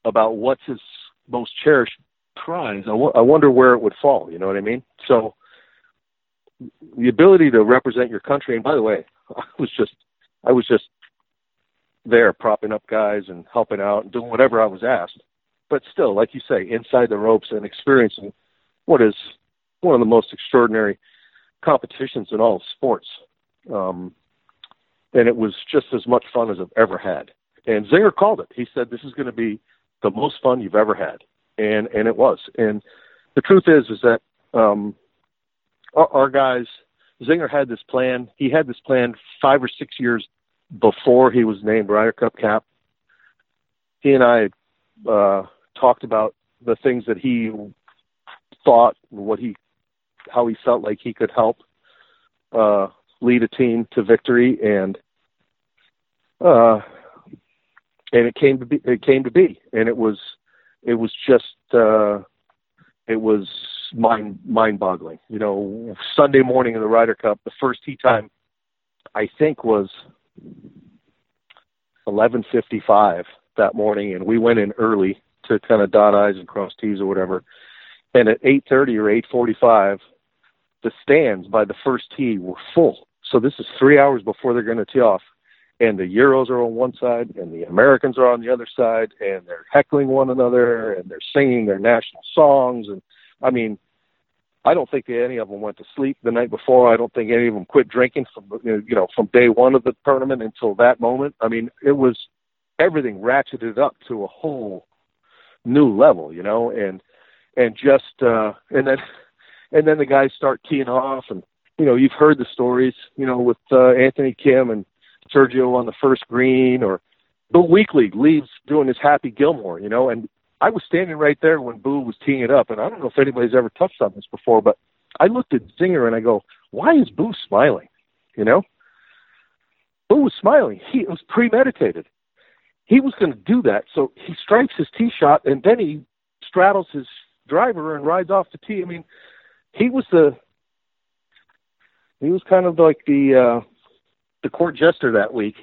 about what's his most cherished prize, I wo- I wonder where it would fall. You know what I mean? So the ability to represent your country, and by the way, I was just, I was just there propping up guys and helping out and doing whatever I was asked. But still, like you say, inside the ropes and experiencing what is one of the most extraordinary competitions in all sports. Um, and it was just as much fun as I've ever had. And Zinger called it. He said, "This is going to be the most fun you've ever had," and and it was. And the truth is, is that um, our, our guys, Zinger had this plan. He had this plan five or six years before he was named Ryder Cup cap. He and I uh, talked about the things that he thought, what he, how he felt like he could help uh, lead a team to victory, and uh, and it came to be. It came to be, and it was, it was just, uh, it was mind mind boggling. You know, Sunday morning in the Ryder Cup, the first tee time, I think was eleven fifty five that morning, and we went in early to kind of dot i's and cross t's or whatever. And at eight thirty or eight forty five, the stands by the first tee were full. So this is three hours before they're going to tee off, and the Euros are on one side and the Americans are on the other side, and they're heckling one another and they're singing their national songs. And I mean, I don't think any of them went to sleep the night before. I don't think any of them quit drinking from you know from day one of the tournament until that moment. I mean, it was everything ratcheted up to a whole new level, you know, and and just uh, and then and then the guys start teeing off, and you know you've heard the stories, you know, with uh, Anthony Kim and Sergio on the first green, or Bill Weekley leaves doing his Happy Gilmore, you know, and I was standing right there when Boo was teeing it up, and I don't know if anybody's ever touched on this before, but I looked at Zinger and I go, "Why is Boo smiling?" You know, Boo was smiling. He it was premeditated. He was going to do that, so he strikes his tee shot, and then he straddles his driver and rides off the tee. I mean, he was the he was kind of like the uh, the court jester that week.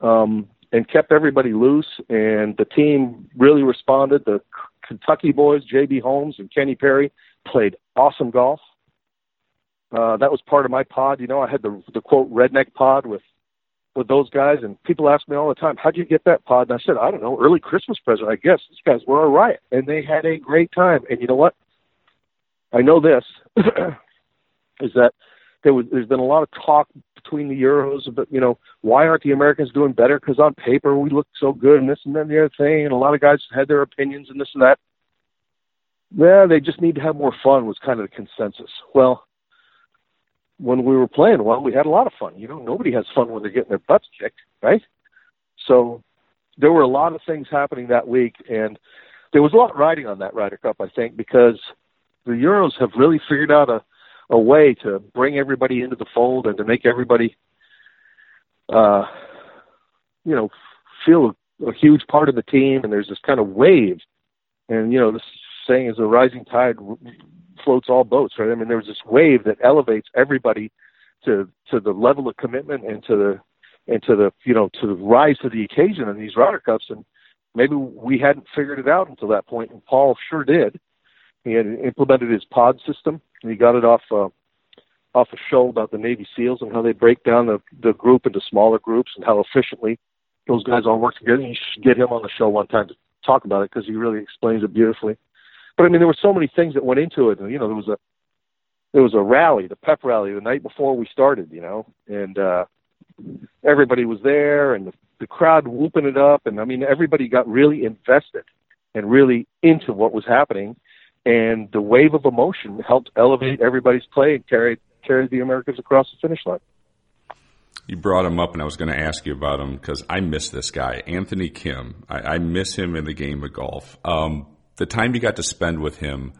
Um, and kept everybody loose. And the team really responded. The Kentucky boys, J.B. Holmes and Kenny Perry, played awesome golf. Uh, that was part of my pod. You know, I had the the quote redneck pod with with those guys, and people ask me all the time, "How'd you get that pod?" And I said, "I don't know, early Christmas present, I guess." These guys were a riot, and they had a great time. And you know what? I know this is that there was there's been a lot of talk between the Euros about you know why aren't the Americans doing better? Because on paper we look so good, and this and then the other thing, and a lot of guys had their opinions and this and that. Yeah, they just need to have more fun was kind of the consensus. Well, when we were playing well, we had a lot of fun. You know, nobody has fun when they're getting their butts kicked, right? So there were a lot of things happening that week, and there was a lot riding on that Ryder Cup, I think, because the Euros have really figured out a a way to bring everybody into the fold and to make everybody, uh, you know, feel a, huge part of the team. And there's this kind of wave, and you know, this saying is a rising tide floats all boats, right? I mean, there's this wave that elevates everybody to to the level of commitment and to the and to the you know to the rise to the occasion in these Ryder Cups. And maybe we hadn't figured it out until that point, and Paul sure did. He had implemented his pod system, and he got it off uh, off a show about the Navy SEALs and how they break down the the group into smaller groups and how efficiently those guys all work together. You should get him on the show one time to talk about it because he really explains it beautifully. But I mean, there were so many things that went into it. You know, there was a there was a rally, the pep rally, the night before we started. You know, and uh, everybody was there, and the, the crowd whooping it up, and I mean, everybody got really invested and really into what was happening. And the wave of emotion helped elevate everybody's play and carried carried the Americans across the finish line. You brought him up, and I was going to ask you about him because I miss this guy, Anthony Kim. I, I, miss him in the game of golf. Um, the time you got to spend with him,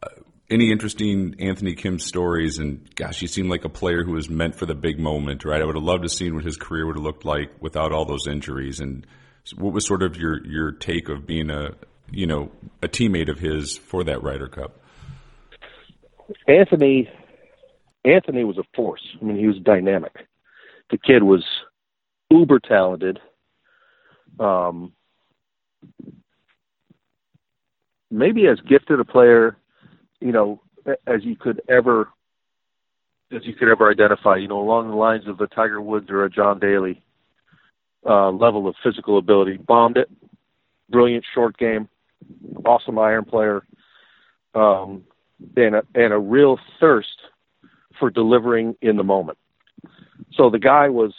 uh, any interesting Anthony Kim stories? And gosh, he seemed like a player who was meant for the big moment, right? I would have loved to see what his career would have looked like without all those injuries. And what was sort of your your take of being a you know a teammate of his for that Ryder Cup? Anthony, Anthony was a force. I mean, he was dynamic. The kid was uber talented. Um, maybe as gifted a player, you know, as you could ever as you could ever identify, you know, along the lines of a Tiger Woods or a John Daly uh, level of physical ability. Bombed it, brilliant short game, awesome iron player, um, and a, and a real thirst for delivering in the moment. So the guy was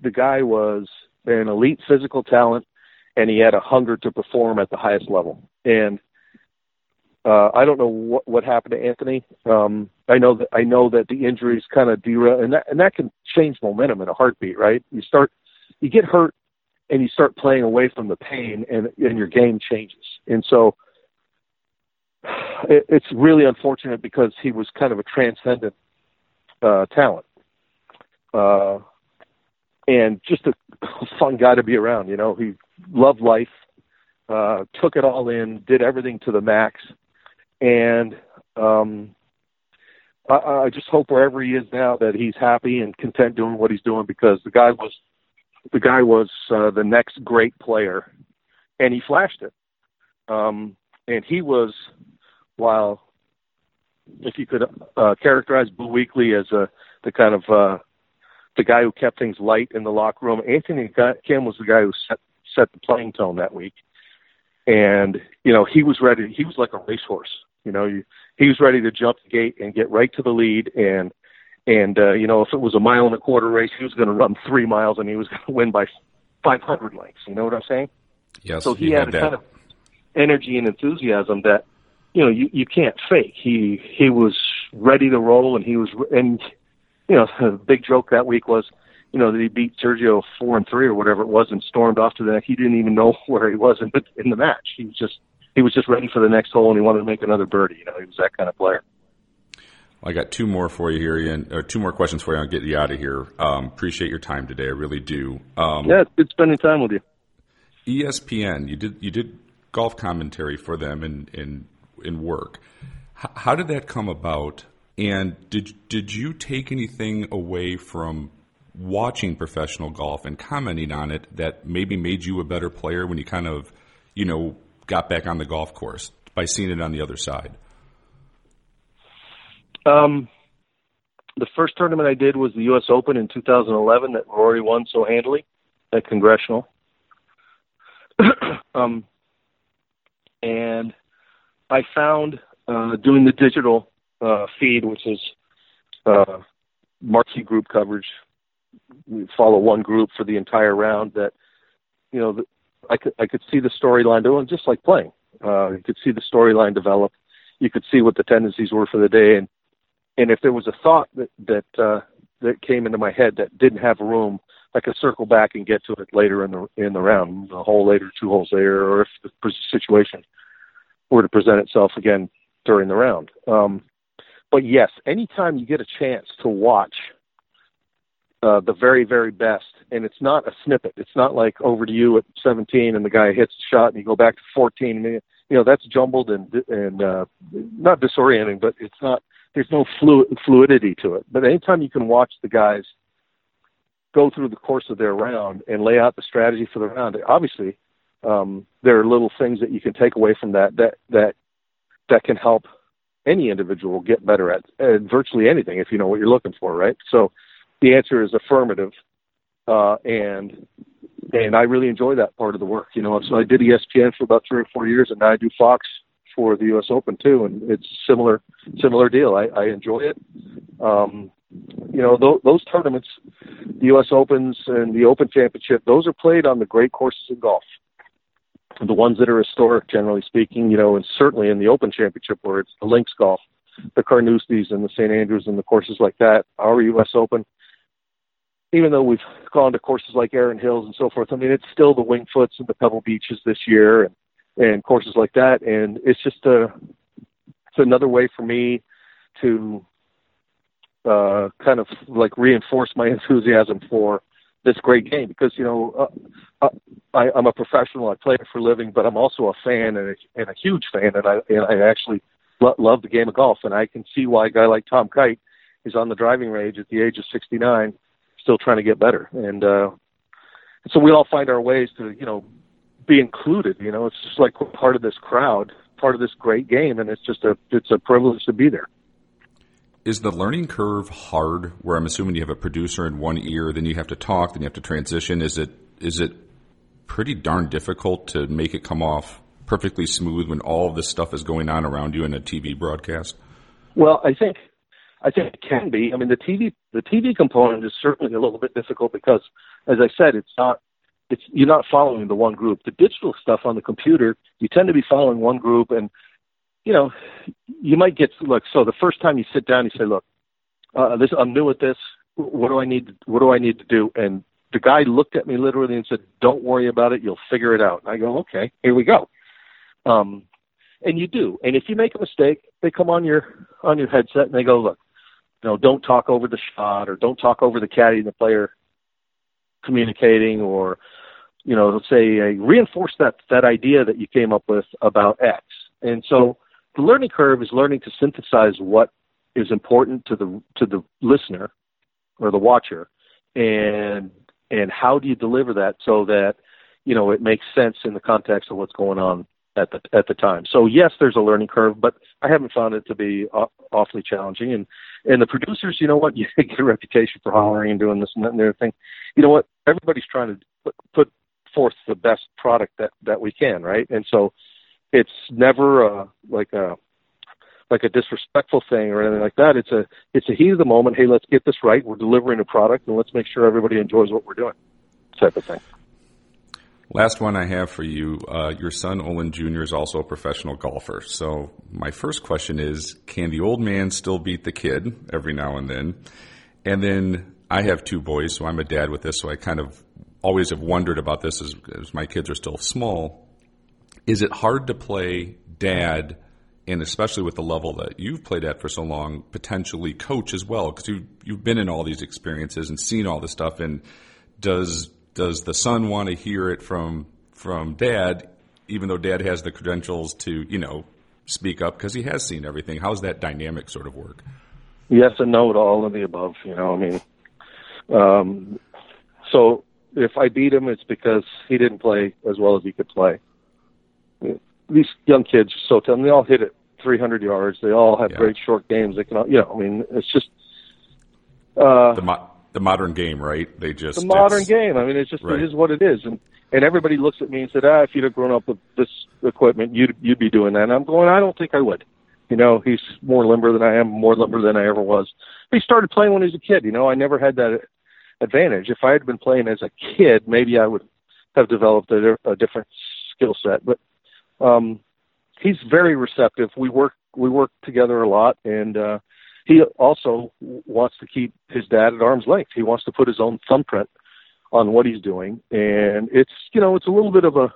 the guy was an elite physical talent, and he had a hunger to perform at the highest level. And uh, I don't know what what happened to Anthony. Um, I know that I know that the injuries kind of derail, and that and that can change momentum in a heartbeat, right? You start, you get hurt, and you start playing away from the pain, and and your game changes. And so, it, it's really unfortunate because he was kind of a transcendent uh, talent, uh, and just a fun guy to be around. You know, he loved life, uh, took it all in, did everything to the max and um, I, I just hope wherever he is now that he's happy and content doing what he's doing because the guy was the guy was uh, the next great player, and he flashed it. Um, and he was, while if you could uh, characterize Boo Weekley as a the kind of uh, the guy who kept things light in the locker room, Anthony Kim was the guy who set set the playing tone that week. And you know he was ready. He was like a racehorse. You know, he was ready to jump the gate and get right to the lead. And and uh, you know, if it was a mile and a quarter race, he was going to run three miles and he was going to win by 500 lengths. You know what I'm saying? Yes. So he, had, had a kind of energy and enthusiasm that you know you you can't fake. He he was ready to roll, and he was and you know the big joke that week was you know that he beat Sergio four and three or whatever it was and stormed off to the next. He didn't even know where he was in the, in the match. He was just he was just ready for the next hole and he wanted to make another birdie. You know, he was that kind of player. I got two more for you here, Ian, or two more questions for you. I'll get you out of here. Um, appreciate your time today. I really do. Um, yeah, it's good spending time with you. ESPN, you did you did golf commentary for them in in in work. H- how did that come about? And did did you take anything away from watching professional golf and commenting on it that maybe made you a better player when you kind of you know got back on the golf course by seeing it on the other side? Um, the first tournament I did was the U.S. Open in 2011 that Rory won so handily at Congressional. um, and I found uh, doing the digital uh, feed, which is uh, marquee group coverage. We follow one group for the entire round. That you know, I could I could see the storyline doing just like playing. Uh, you could see the storyline develop. You could see what the tendencies were for the day, and and if there was a thought that that uh, that came into my head that didn't have room, I could circle back and get to it later in the in the round, a hole later, two holes later, or if the situation were to present itself again during the round. Um, but yes, anytime you get a chance to watch uh, the very, very best, and it's not a snippet. It's not like over to you at 17 and the guy hits a shot and you go back to 14 and you know that's jumbled and and uh, not disorienting, but it's not. There's no fluid, fluidity to it. But anytime you can watch the guys go through the course of their round and lay out the strategy for the round, obviously um, there are little things that you can take away from that that that that can help any individual get better at, at virtually anything if you know what you're looking for, right? So the answer is affirmative, uh, and and I really enjoy that part of the work. You know, so I did ESPN for about three or four years, and now I do Fox for the U.S. Open too, and it's similar similar deal. I, I enjoy it. Um, you know, th- those tournaments, the U.S. Opens and the Open Championship, those are played on the great courses in golf. The ones that are historic, generally speaking, you know, and certainly in the Open Championship where it's the links golf, the Carnousties and the St. Andrews and the courses like that, our U.S. Open, even though we've gone to courses like Erin Hills and so forth, I mean, it's still the Winged-Foots and the Pebble Beaches this year and, and courses like that. And it's just a, it's another way for me to uh, kind of like reinforce my enthusiasm for this great game because, you know, uh, uh, I, I'm a professional. I play it for a living, but I'm also a fan and a, and a huge fan. And I, and I actually lo- love the game of golf. And I can see why a guy like Tom Kite is on the driving range at the age of 69 still trying to get better. And uh, so we all find our ways to, you know, be included. You know, it's just like we're part of this crowd, part of this great game, and it's just a it's a privilege to be there. Is the learning curve hard? Where I'm assuming you have a producer in one ear, then you have to talk, then you have to transition. Is it is it pretty darn difficult to make it come off perfectly smooth when all of this stuff is going on around you in a TV broadcast? Well, I think I think it can be. I mean, the TV the TV component is certainly a little bit difficult because, as I said, it's not it's you're not following the one group. The digital stuff on the computer, you tend to be following one group, and you know, you might get look. So the first time you sit down, you say, "Look, uh, this I'm new at this. What do I need? What do I need to do?" And the guy looked at me literally and said, "Don't worry about it. You'll figure it out." And I go, "Okay, here we go." Um, and you do. And if you make a mistake, they come on your on your headset and they go, "Look, you know, don't talk over the shot or don't talk over the caddy and the player communicating or, you know, say uh, reinforce that that idea that you came up with about X. And so the learning curve is learning to synthesize what is important to the to the listener or the watcher and and how do you deliver that so that you know it makes sense in the context of what's going on at the at the time. So yes, there's a learning curve, but I haven't found it to be awfully challenging. And and the producers, you know what, you get a reputation for hollering and doing this and that and the other thing. You know what, everybody's trying to put, put forth the best product that that we can, right? And so it's never uh, like a like a disrespectful thing or anything like that. It's a it's a heat of the moment. Hey, let's get this right. We're delivering a product, and let's make sure everybody enjoys what we're doing, type of thing. Last one I have for you. Uh, your son Olin Jr. is also a professional golfer. So my first question is, can the old man still beat the kid every now and then? And then I have two boys, so I'm a dad with this. So I kind of always have wondered about this as, as my kids are still small. Is it hard to play dad, and especially with the level that you've played at for so long, potentially coach as well? Because you, you've been in all these experiences and seen all this stuff. And does does the son want to hear it from from dad, even though dad has the credentials to you know speak up because he has seen everything? How's that dynamic sort of work? Yes and no to all of the above. You know, I mean, um, so if I beat him, it's because he didn't play as well as he could play. These young kids are so talented. They all hit it 300 yards. They all have yeah. great short games. They can, all, you know, I mean, it's just uh, the mo- the modern game, right? They just the modern game. I mean, it's just Right. it is what it is, and and everybody looks at me and said, ah, if you'd have grown up with this equipment, you'd you'd be doing that. And I'm going, I don't think I would. You know, he's more limber than I am, more limber than I ever was. He started playing when he was a kid. You know, I never had that advantage. If I had been playing as a kid, maybe I would have developed a, a different skill set. But um, he's very receptive. We work we work together a lot, and uh, he also wants to keep his dad at arm's length. He wants to put his own thumbprint on what he's doing, and it's you know it's a little bit of a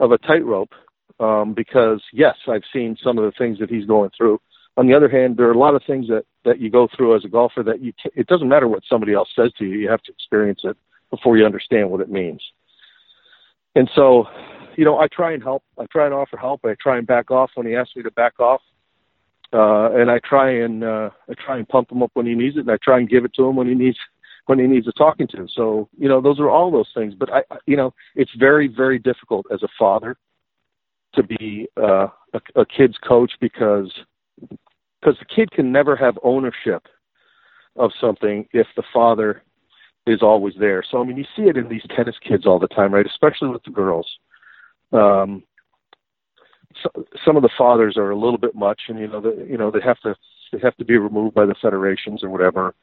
of a tightrope um, because yes, I've seen some of the things that he's going through. On the other hand, there are a lot of things that that you go through as a golfer that you ca it doesn't matter what somebody else says to you. You have to experience it before you understand what it means. And so, you know, I try and help. I try and offer help. I try and back off when he asks me to back off. Uh, and I try and uh, I try and pump him up when he needs it, and I try and give it to him when he needs when he needs a talking to. So you know, those are all those things. But I, I- you know, it's very very difficult as a father to be uh, a, a kid's coach because because the kid can never have ownership of something if the father is always there. So I mean, you see it in these tennis kids all the time, right? Especially with the girls. Um, so, some of the fathers are a little bit much, and you know, the, you know, they have to they have to be removed by the federations or whatever.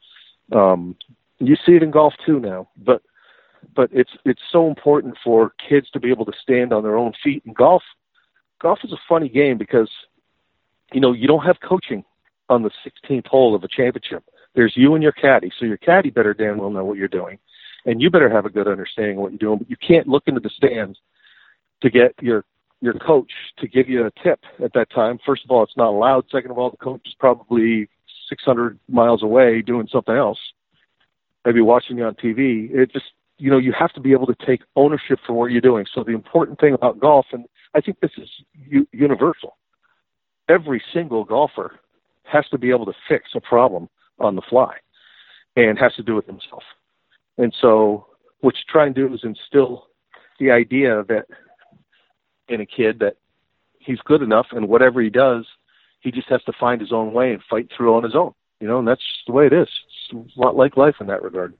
Um, you see it in golf too now, but but it's it's so important for kids to be able to stand on their own feet. And golf, golf is a funny game because you know you don't have coaching on the 16th hole of a championship. There's you and your caddy, so your caddy better damn well know what you're doing, and you better have a good understanding of what you're doing. But you can't look into the stands to get your your coach to give you a tip at that time. First of all, it's not allowed. Second of all, the coach is probably 600 miles away doing something else, maybe watching you on TV. It just, you know, you have to be able to take ownership for what you're doing. So the important thing about golf, and I think this is u- universal, every single golfer has to be able to fix a problem on the fly and has to do it himself. And so what you try and do is instill the idea that in a kid that he's good enough and whatever he does, he just has to find his own way and fight through on his own. You know, and that's just the way it is. It's a lot like life in that regard.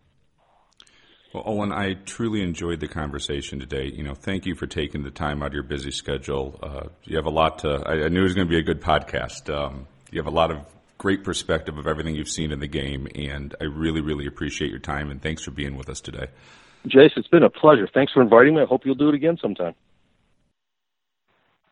Well, Olin, I truly enjoyed the conversation today. You know, thank you for taking the time out of your busy schedule. Uh, you have a lot to. I, I knew it was going to be a good podcast. Um, you have a lot of great perspective of everything you've seen in the game, and I really, really appreciate your time. And thanks for being with us today. Jace, it's been a pleasure. Thanks for inviting me. I hope you'll do it again sometime.